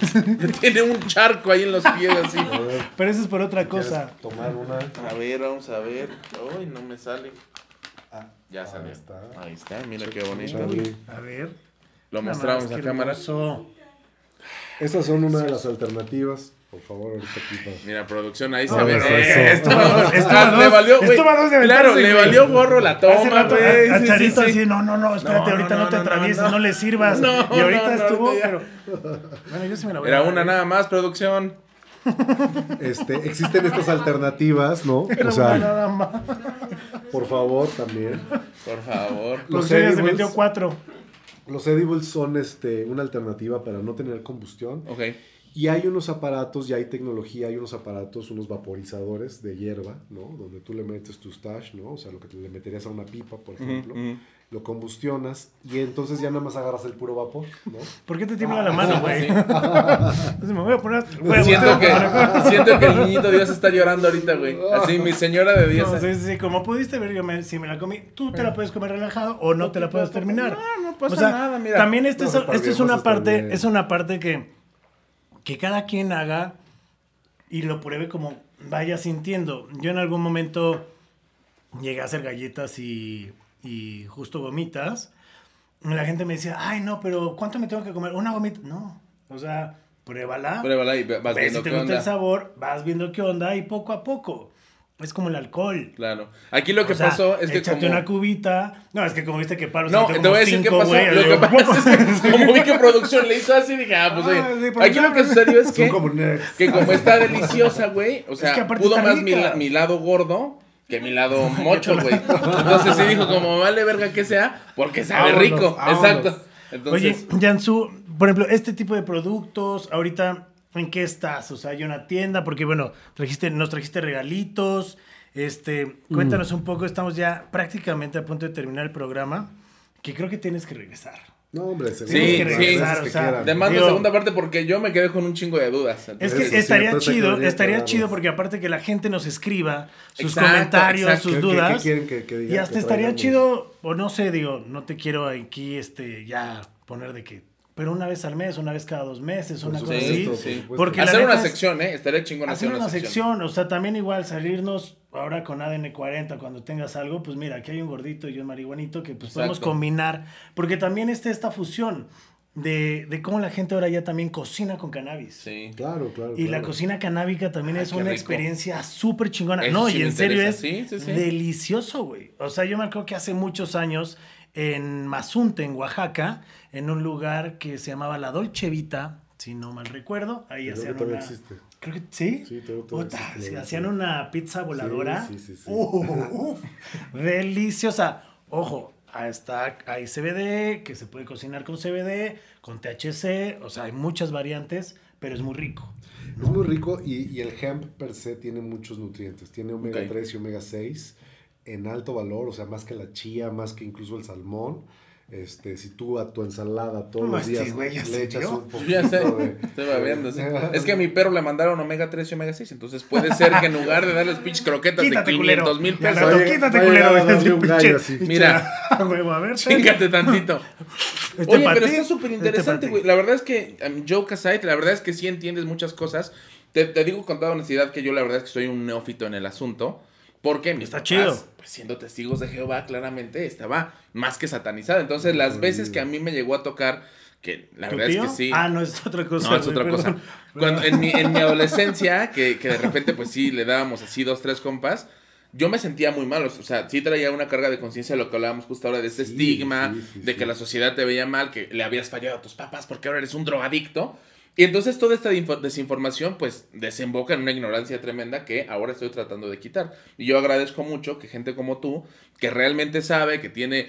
Tiene un charco ahí en los pies así. Pero eso es por otra ¿quieres cosa. tomar una? A ver, vamos a ver. Uy, no me sale. Ah, Ya ahí salió. está. Ahí está, mira qué bonito. A ver. Lo mostramos a cámara. hermoso. Estas son una de las alternativas. Por favor, ahorita aquí para- Mira, producción, ahí se ve. Eh, eso- esto va- esto va ah, dos- le valió, esto va dos de Claro, le valió gorro la toma, güey. a, a Sí, sí, Charito sí. así, no, no, no, espérate, No, ahorita no, no, te atravieses, no. no, le sirvas. No, y ahorita estuvo, pero. Bueno, yo sí me la voy Era a una ¿eh? nada más, producción. Este, existen estas alternativas, ¿no? Era O una sea, nada más. por favor, también. Por favor. Los ya se metió cuatro. Los edibles son este, una alternativa para no tener combustión. Ok. Y hay unos aparatos, ya hay tecnología, hay unos aparatos, unos vaporizadores de hierba, ¿no? Donde tú le metes tu stash, ¿no? O sea, lo que le meterías a una pipa, por ejemplo. ujú. Lo combustionas y entonces ya nada más agarras el puro vapor, ¿no? ¿Por qué te tiembla la mano, güey? Sí. Entonces me voy a poner. voy a Siento que, siento que el niñito Dios está llorando ahorita, güey. Así, mi señora de 10 No, años. sí, sí, como pudiste ver, yo me, si me la comí, tú te la puedes comer relajado o no te la puedes terminar. No, no pasa O sea, nada, mira. También esto, No, es, está esto es bien, una parte, bien. es una parte que, que cada quien haga y lo pruebe como vaya sintiendo. Yo en algún momento llegué a hacer galletas y, y justo gomitas. Y la gente me decía, ay, no, pero ¿cuánto me tengo que comer? ¿Una gomita? No, o sea, pruébala. Pruébala y vas Ves viendo si te qué gusta el sabor, vas viendo qué onda y poco a poco. Es como el alcohol. Claro. Aquí lo que O sea, pasó es que échate como... una cubita. No, es que como viste que Pablo No, se te voy a como decir qué pasó. güey, Lo que pasa es que como vi que producción le hizo así, dije, ah, pues Ah, oye. sí, Aquí lo que sucedió es Son que, como nerds. que como está deliciosa, güey, o sea, que aparte pudo más mi, mi lado gordo que mi lado mocho, güey. Entonces sí dijo, como vale verga que sea, porque sabe Vámonos, rico. vámonos. Exacto. Entonces, Oye, Jansu, por ejemplo, este tipo de productos, ahorita, ¿en qué estás? O sea, hay una tienda, porque bueno, trajiste, nos trajiste regalitos. Este, cuéntanos un poco, estamos ya prácticamente a punto de terminar el programa, que creo que tienes que regresar. No, hombre, Sí, seguro, sí. las veces o que sea, mando Digo- segunda parte porque yo me quedé con un chingo de dudas. Es que sí, estaría que chido, estaría chido porque aparte que la gente nos escriba sus Exacto, comentarios, exacto. sus ¿Qué- qué- dudas. qué quieren que- que diga, y hasta que estaría chido, o no sé, digo, no te quiero aquí este ya poner de que, pero una vez al mes, una vez cada dos meses, una cosa Sí, así. sí. Porque la hacer una es- sección, ¿eh? Estaría chingón Hacer una sección, o sea, también igual salirnos ahora con ADN 40 cuando tengas algo, pues mira, aquí hay un gordito y yo un marihuanito que pues podemos Exacto. combinar, porque también está esta fusión de, de cómo la gente ahora ya también cocina con cannabis. Sí. Claro, claro. Y la claro. cocina canábica también Ay, es qué una rico. experiencia súper chingona. Eso no, sí y en serio es interesa. Sí, sí, sí. delicioso, güey. O sea, yo me acuerdo que hace muchos años en Mazunte, en Oaxaca, en un lugar que se llamaba La Dolce Vita, si no mal recuerdo, ahí Creo que hacían todavía una... existe. Creo que sí. Sí, todavía Puta, existe, sí, hacían una pizza voladora. Sí, sí, sí, sí. Uh, deliciosa. Ojo, ahí está, hay CBD, que se puede cocinar con CBD, con THC, o sea, hay muchas variantes, pero es muy rico. Es muy rico y, y el hemp per se tiene muchos nutrientes. Tiene omega Ok. 3 y omega 6 en alto valor, o sea, más que la chía, más que incluso el salmón. Este, si tú a tu ensalada todos No, los días este le echas un poquito Ya sé, de... estoy babeando. sí. Es que a mi perro le mandaron omega 3 y omega 6, entonces puede ser que en lugar de darles pinches croquetas Quítate, de culero. 500 mil pesos, Oye, quítate, oye, culero. Ese vi un gallo pinche- así. Mira. huevo, a ver. chingate tantito. Este Oye, pero ti, está súper este interesante, ti. güey. La verdad es que um, Joe Casait, la verdad es que sí entiendes muchas cosas. Te, te digo con toda honestidad que yo la verdad es que soy un neófito en el asunto. Porque mis Está papás, chido. pues, siendo testigos de Jehová, claramente estaba más que satanizado. Entonces, las veces que a mí me llegó a tocar, que la ¿Tu verdad tío? es que sí. Ah, no, es otra cosa. No, es otra cosa. perdón. Cuando, en, mi, en mi adolescencia, que, que de repente, pues sí, le dábamos así dos, tres compas, yo me sentía muy mal. O sea, sí traía una carga de conciencia de lo que hablábamos justo ahora de este Sí, estigma, sí, sí, de que la sociedad te veía mal, que le habías fallado a tus papás porque ahora eres un drogadicto. Y entonces toda esta info- desinformación, pues, desemboca en una ignorancia tremenda que ahora estoy tratando de quitar. Y yo agradezco mucho que gente como tú, que realmente sabe, que tiene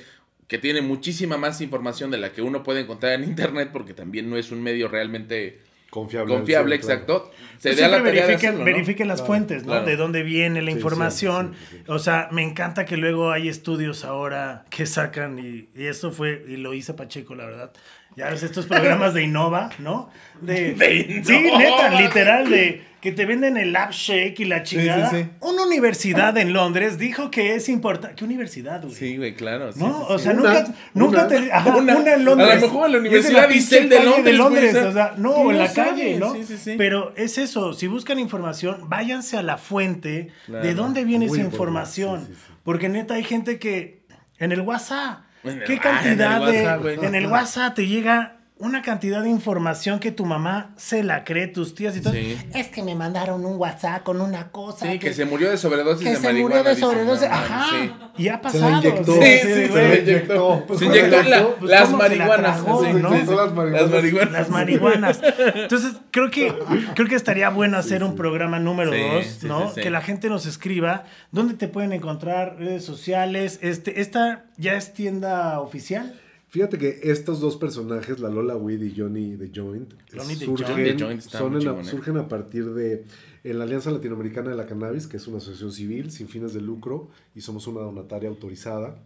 que tiene muchísima más información de la que uno puede encontrar en internet, porque también no es un medio realmente Confiable. confiable, sí, claro. exacto. Se Pues dé a la verifiquen, hacerlo, ¿no? verifiquen las Claro, fuentes, ¿no? claro. De dónde viene la Sí, información. sí, sí, sí. O sea, me encanta que luego hay estudios ahora que sacan y, y eso fue, y lo hice Pacheco, la verdad. Ya ves estos programas de Innova, ¿no? De, De Sí, Innova. neta, literal, de que te venden el Lab Shake y la chingada. sí. Una universidad en Londres dijo que es importante. ¿Qué universidad, güey? Sí, güey, claro. sí, ¿No? sí, o sí. sea, Una, nunca, nunca una. te. Ajá, Una. una, en Londres. A lo mejor en la Y es de Universidad Isel de Londres, o sea, no, en la calle, ¿no? sí, sí, sí. Pero es eso. Si buscan información, váyanse a la fuente Claro. de dónde viene Muy esa información. sí, sí, sí. Porque neta hay gente que. En el WhatsApp. ¿Qué cantidad de. En el WhatsApp te llega. Una cantidad de información que tu mamá se la cree, tus tías y todo. Sí. Es que me mandaron un WhatsApp con una cosa. Sí, que se murió de sobredosis que de se marihuana. murió de sobredosis. Ajá. sí. Y ha Se la pasado. inyectó. Sí, Sí, sí, se inyectó. Pues, Se ¿cómo inyectó se la- la- pues, las ¿cómo se marihuanas. tragó, no? las marihuanas. Las marihuanas. Entonces, creo que, creo que estaría bueno hacer un programa número Sí, dos, sí, ¿no? sí, sí. Que la gente nos escriba dónde te pueden encontrar, redes sociales. Este, esta ya es tienda oficial. Fíjate que estos dos personajes, la Lola Weed y Johnny The Joint, Johnny the surgen, Joint. The Joint está son muy en la- chingón, ¿eh? surgen a partir de en la Alianza Latinoamericana de la Cannabis, que es una asociación civil sin fines de lucro y somos una donataria autorizada.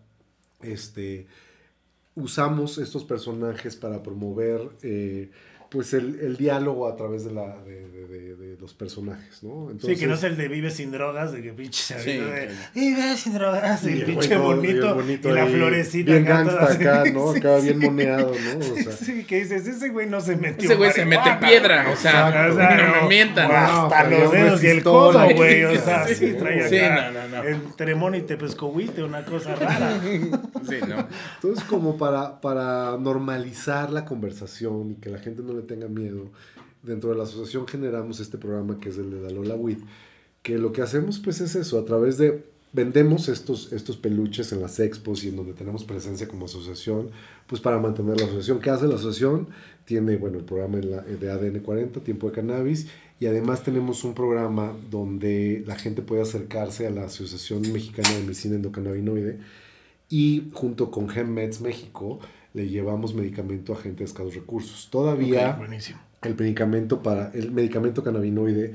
este, usamos estos personajes para promover eh, pues el, el, diálogo a través de, la, de, de, de, los personajes, ¿no? Entonces, sí, que no es el de vive sin drogas, de que pinche se sí, de vive sin drogas, y el pinche bonito, bonito, y la florecita. Bien gangsta acá, ¿no? Acá bien moneado, ¿no? O sea, sí, que dices, ese güey no se metió. Ese güey se mete piedra, o sea, o sea no, me mientan. hasta los dedos y el codo, güey, o sea, sí, trae acá no, no, no. el tremón y tepescohuite, una cosa rara. sí, ¿no? Entonces, como para, para normalizar la conversación y que la gente no le tenga miedo, dentro de la asociación generamos este programa que es el de Dalola Wit, que lo que hacemos pues es eso, a través de vendemos estos, estos peluches en las expos y en donde tenemos presencia como asociación, pues para mantener la asociación. ¿Qué hace la asociación? Tiene, bueno, el programa de ADN 40, Tiempo de Cannabis, y además tenemos un programa donde la gente puede acercarse a la Asociación Mexicana de Medicina Endocannabinoide y junto con GenMeds México, le llevamos medicamento a gente de escasos recursos. Todavía el medicamento para el medicamento cannabinoide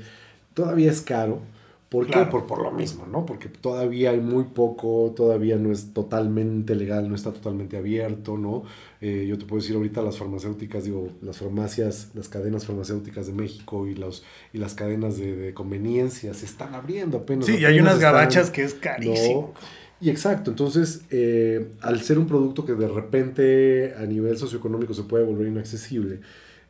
todavía es caro. ¿Por qué? Por, por lo mismo, ¿no? Porque todavía hay muy poco, todavía no es totalmente legal, no está totalmente abierto, ¿no? Eh, yo te puedo decir ahorita las farmacéuticas, digo, las farmacias, las cadenas farmacéuticas de México y, los, y las cadenas de, conveniencia se están abriendo apenas. Sí, y hay unas gabachas que es carísimo. Y exacto, entonces eh, al ser un producto que de repente a nivel socioeconómico se puede volver inaccesible,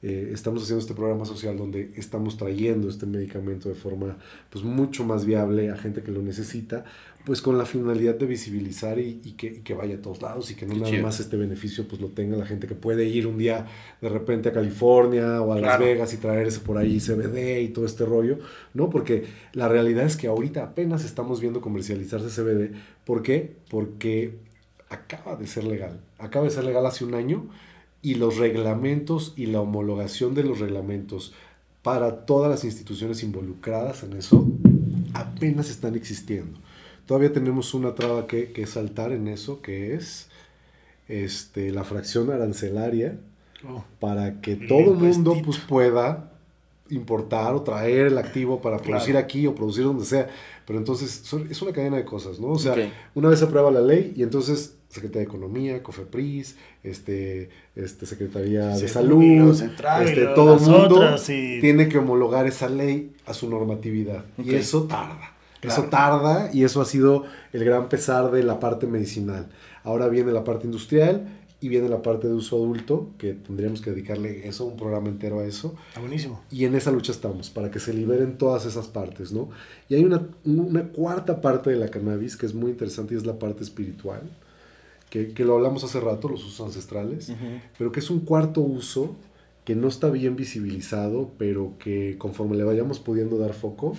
eh, estamos haciendo este programa social donde estamos trayendo este medicamento de forma pues mucho más viable a gente que lo necesita, pues con la finalidad de visibilizar y, que, que, vaya a todos lados y que no nada más este beneficio pues lo tenga la gente que puede ir un día de repente a California o a Las Vegas y traerse por ahí CBD y todo este rollo, ¿no? Porque la realidad es que ahorita apenas estamos viendo comercializarse CBD. ¿Por qué? Porque acaba de ser legal, acaba de ser legal hace un año y los reglamentos y la homologación de los reglamentos para todas las instituciones involucradas en eso apenas están existiendo. Todavía tenemos una traba que, que saltar en eso, que es este, la fracción arancelaria, oh. para que todo el mundo pues, pueda importar o traer el activo para producir aquí o producir donde sea. Pero entonces es una cadena de cosas, ¿no? O sea, una vez se aprueba la ley y entonces Secretaría de Economía, COFEPRIS, este, este Secretaría de Salud, este, todo el mundo tiene que homologar esa ley a su normatividad. Y eso tarda. Eso tarda y eso ha sido el gran pesar de la parte medicinal. Ahora viene la parte industrial y viene la parte de uso adulto, que tendríamos que dedicarle eso, un programa entero a eso. Está buenísimo. Y en esa lucha estamos, para que se liberen todas esas partes, ¿no? Y hay una, una cuarta parte de la cannabis que es muy interesante y es la parte espiritual, que, que lo hablamos hace rato, los usos ancestrales, pero que es un cuarto uso que no está bien visibilizado, pero que conforme le vayamos pudiendo dar foco,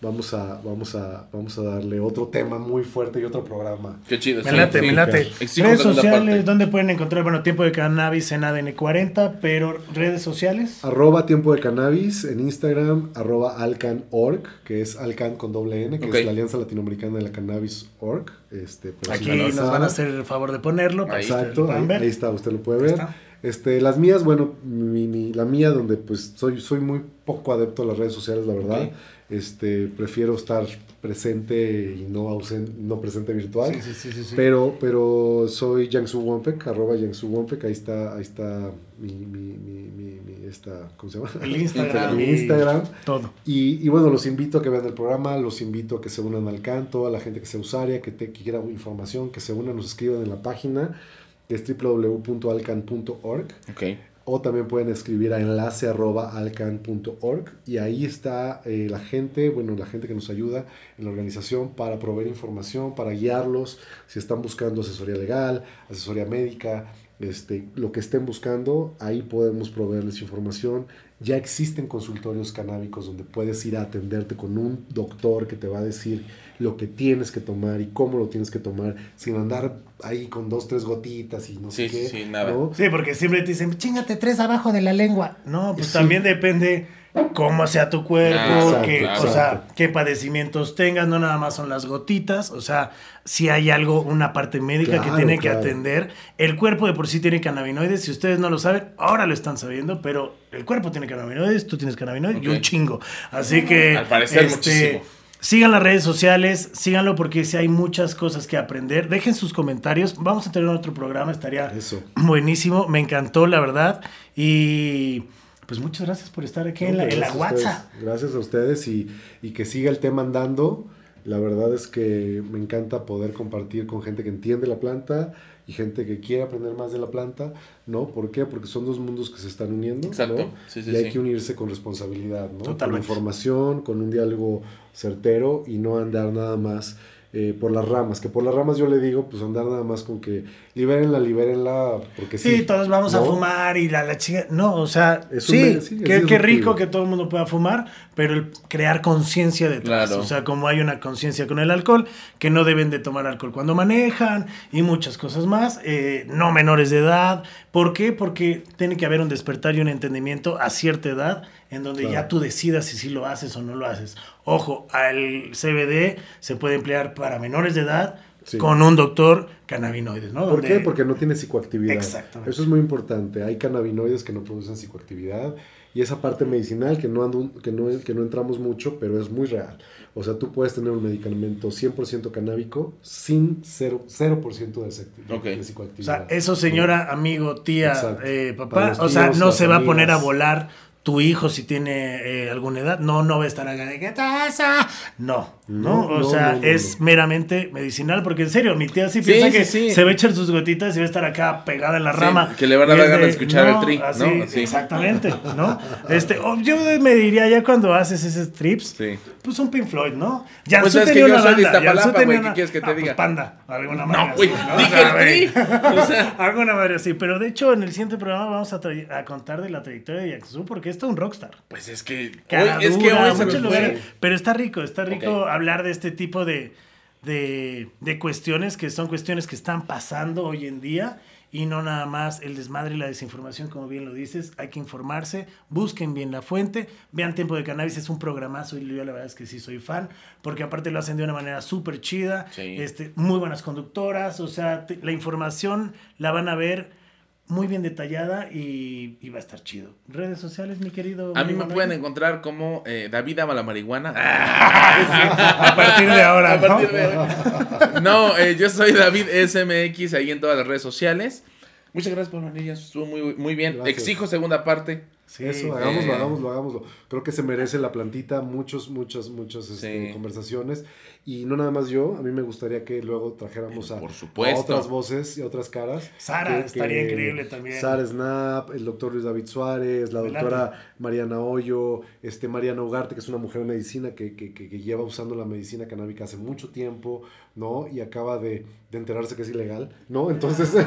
vamos a, vamos a, vamos a darle otro tema muy fuerte y otro programa. Qué chido. Me late, me late. Redes sociales, ¿dónde pueden encontrar? Bueno, Tiempo de Cannabis en ADN 40, pero redes sociales. Arroba Tiempo de Cannabis en Instagram, arroba Alcan.org, que es Alcan con doble N, que es la Alianza Latinoamericana de la Cannabis Org. Este, Aquí nos van a hacer el favor de ponerlo. Ahí, Exacto, ahí, está, usted lo puede ver. Este, las mías, bueno, mi, la mía donde pues soy, soy muy poco adepto a las redes sociales, la verdad. Este, prefiero estar presente y no ausente, no presente virtual. Sí, sí, sí, pero, pero soy Yangsu Wompek, arroba Yangsu Wompek, ahí está, ahí está mi, mi, mi, mi, esta, ¿cómo se llama? El Instagram. mi Instagram. Todo. Y, y, bueno, los invito a que vean el programa, los invito a que se unan al canto, a la gente que sea usuaria, que, te, que quiera información, que se unan, nos escriban en la página, que es www.alcan.org. Okay o también pueden escribir a enlace arroba alcan.org y ahí está eh, la gente, bueno, la gente que nos ayuda en la organización para proveer información, para guiarlos, si están buscando asesoría legal, asesoría médica, este, lo que estén buscando, ahí podemos proveerles información. Ya existen consultorios canábicos donde puedes ir a atenderte con un doctor que te va a decir lo que tienes que tomar y cómo lo tienes que tomar, sin andar ahí con dos, tres gotitas y no sé qué. Sí, nada. Sí, porque siempre te dicen, chingate tres abajo de la lengua. No, pues también depende cómo sea tu cuerpo, ah, qué, o sea, qué padecimientos tengas, no nada más son las gotitas, o sea, si hay algo, una parte médica que tiene que atender. El cuerpo de por sí tiene cannabinoides, si ustedes no lo saben, ahora lo están sabiendo, pero el cuerpo tiene cannabinoides, tú tienes cannabinoides y un chingo. Así que... Al parecer este, muchísimo Sigan las redes sociales, síganlo porque si hay muchas cosas que aprender. Dejen sus comentarios. Vamos a tener otro programa, estaría Eso. buenísimo. Me encantó, la verdad. Y pues muchas gracias por estar aquí en la, en la Gracias a ustedes. WhatsApp. Gracias a ustedes y, y que siga el tema andando. La verdad es que me encanta poder compartir con gente que entiende la planta y gente que quiere aprender más de la planta, ¿no? ¿Por qué? Porque son dos mundos que se están uniendo, Exacto. ¿no? Sí, sí, y hay sí. que unirse con responsabilidad, ¿no? Totalmente. Con información, con un diálogo certero y no andar nada más eh, por las ramas. Que por las ramas yo le digo, pues andar nada más con que libérenla, libérenla, porque sí. Sí, todos vamos a fumar y la, la chica. No, o sea, Es un sí, sí, qué, qué rico que todo el mundo pueda fumar, pero el crear conciencia detrás. Claro. O sea, como hay una conciencia con el alcohol, que no deben de tomar alcohol cuando manejan y muchas cosas más, eh, no menores de edad. ¿Por qué? Porque tiene que haber un despertar y un entendimiento a cierta edad en donde Claro. ya tú decidas si sí lo haces o no lo haces. Ojo, el CBD se puede emplear para menores de edad. Sí. Con un doctor cannabinoides, ¿no? ¿Por Donde- qué? Porque no tiene psicoactividad. Exactamente. Eso es muy importante. Hay cannabinoides que no producen psicoactividad y esa parte medicinal que no, ando- que no, que no entramos mucho, pero es muy real. O sea, tú puedes tener un medicamento 100% canábico sin 0%, 0 de, sec- de Ok. O psicoactividad. sea, eso señora, amigo, tía, eh, papá, o sea, no se va a poner a volar tu hijo si tiene eh, alguna edad. No, no va a estar acá de ¿qué pasa? No, no, No, o sea, no, no, es meramente medicinal, porque en serio, mi tía sí Sí, piensa sí, que sí. se va a echar sus gotitas y va a estar acá pegada en la rama. que le van a dar ganas de escuchar el tri, así, ¿no? Exactamente, ¿no? Este, yo me diría ya cuando haces esos trips, pues un Pink Floyd, ¿no? Pues Jansu es que yo una soy de Iztapalapa, güey, ¿qué una- quieres que te Ah, pues diga? Panda, de alguna manera. No, güey, dije O sea, Alguna manera sí, pero de hecho en el siguiente programa vamos a, contar de la trayectoria de Yaxu porque es todo un rockstar. pues es que hoy, es que hoy muchos lugares, pero está rico, está rico. Hablar de este tipo de, de, de cuestiones que son cuestiones que están pasando hoy en día y no nada más el desmadre y la desinformación, como bien lo dices, hay que informarse, busquen bien la fuente, vean Tiempo de Cannabis, es un programazo y yo la verdad es que sí soy fan, porque aparte lo hacen de una manera súper chida, Sí. este, muy buenas conductoras, o sea, te- la información la van a ver muy bien detallada y, y va a estar chido. Redes sociales, mi querido. A mí me Manuel? pueden encontrar como eh, David ama la marihuana. A partir de ahora, A partir ¿no? de hoy. No, eh, yo soy David SMX ahí en todas las redes sociales. Muchas gracias por venir, ya estuvo muy, muy bien. Gracias. Exijo segunda parte. Sí, Eso, hagámoslo, eh. hagámoslo, hagámoslo. Creo que se merece la plantita muchos, muchas, muchas este, Sí. conversaciones. Y no nada más yo, a mí me gustaría que luego trajéramos a, Por supuesto. a otras voces y otras caras. Sara, Que- estaría que- increíble también. Sara Snap, el doctor Luis David Suárez, la doctora Mariana Hoyo, este, Mariana Ugarte, que es una mujer de medicina que, que- que- que lleva usando la medicina canábica hace mucho tiempo, ¿no? Y acaba de, de enterarse que es ilegal, ¿no? Entonces...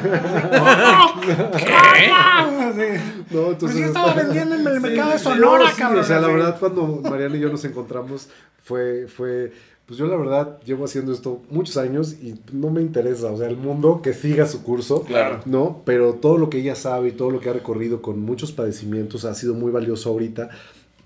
Sí. No, Pues entonces yo estaba vendiendo en el Sí, mercado de Sonora, no, sí, cabrón. O sea, la verdad, cuando Mariana y yo nos encontramos, fue, fue, pues yo la verdad llevo haciendo esto muchos años y no me interesa, o sea, el mundo que siga su curso, Claro. ¿no? Pero todo lo que ella sabe y todo lo que ha recorrido con muchos padecimientos ha sido muy valioso ahorita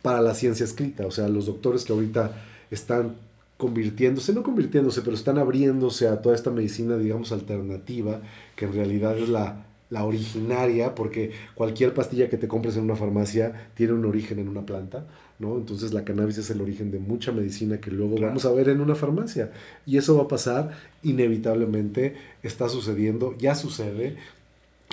para la ciencia escrita, o sea, los doctores que ahorita están convirtiéndose, no convirtiéndose, pero están abriéndose a toda esta medicina, digamos, alternativa, que en realidad es la, la originaria, porque cualquier pastilla que te compres en una farmacia tiene un origen en una planta, ¿no? Entonces la cannabis es el origen de mucha medicina que luego Claro. vamos a ver en una farmacia. Y eso va a pasar inevitablemente, está sucediendo, ya sucede,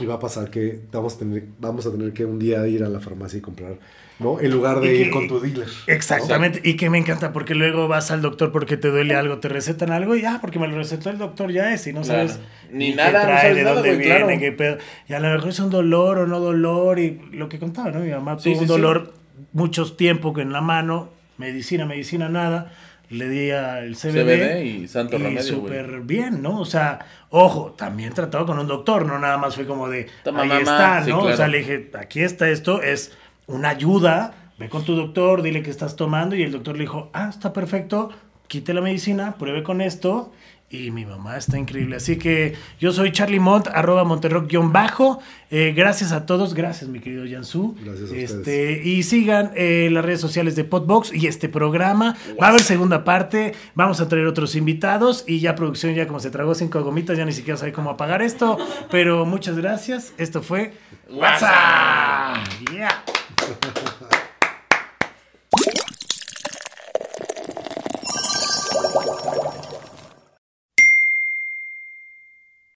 y va a pasar que vamos a tener, vamos a tener que un día ir a la farmacia y comprar, ¿no? En lugar de que- ir con tu dealer. ¿no? Exactamente, y que me encanta porque luego vas al doctor porque te duele algo, te recetan algo y ya, porque me lo recetó el doctor ya es y no Claro. sabes Ni qué nada, no trae, sabes de nada, dónde güey, viene, claro. qué pedo. Y a lo mejor es un dolor o no dolor y lo que contaba, ¿no? Mi mamá Sí, tuvo sí, un sí. dolor muchos tiempo que en la mano, medicina, medicina, nada. Le di al CBD, CBD y santo y súper bien, ¿no? O sea, ojo, también tratado con un doctor, no nada más fue como de, Toma, ahí mamá. está, Sí, ¿no? O sea, le dije, aquí está esto, es una ayuda, ve con tu doctor, dile que estás tomando y el doctor le dijo, ah, está perfecto, quite la medicina, pruebe con esto y mi mamá está increíble. Así que yo soy Charlie Mont, arroba Monterrock-bajo. Eh, gracias a todos, gracias mi querido Jansu. Gracias a este, ustedes. Y sigan eh, las redes sociales de Podbox y este programa. Va a haber segunda parte, vamos a traer otros invitados y ya producción ya como se tragó cinco gomitas, ya ni siquiera sabe cómo apagar esto. Pero muchas gracias, esto fue WhatsApp.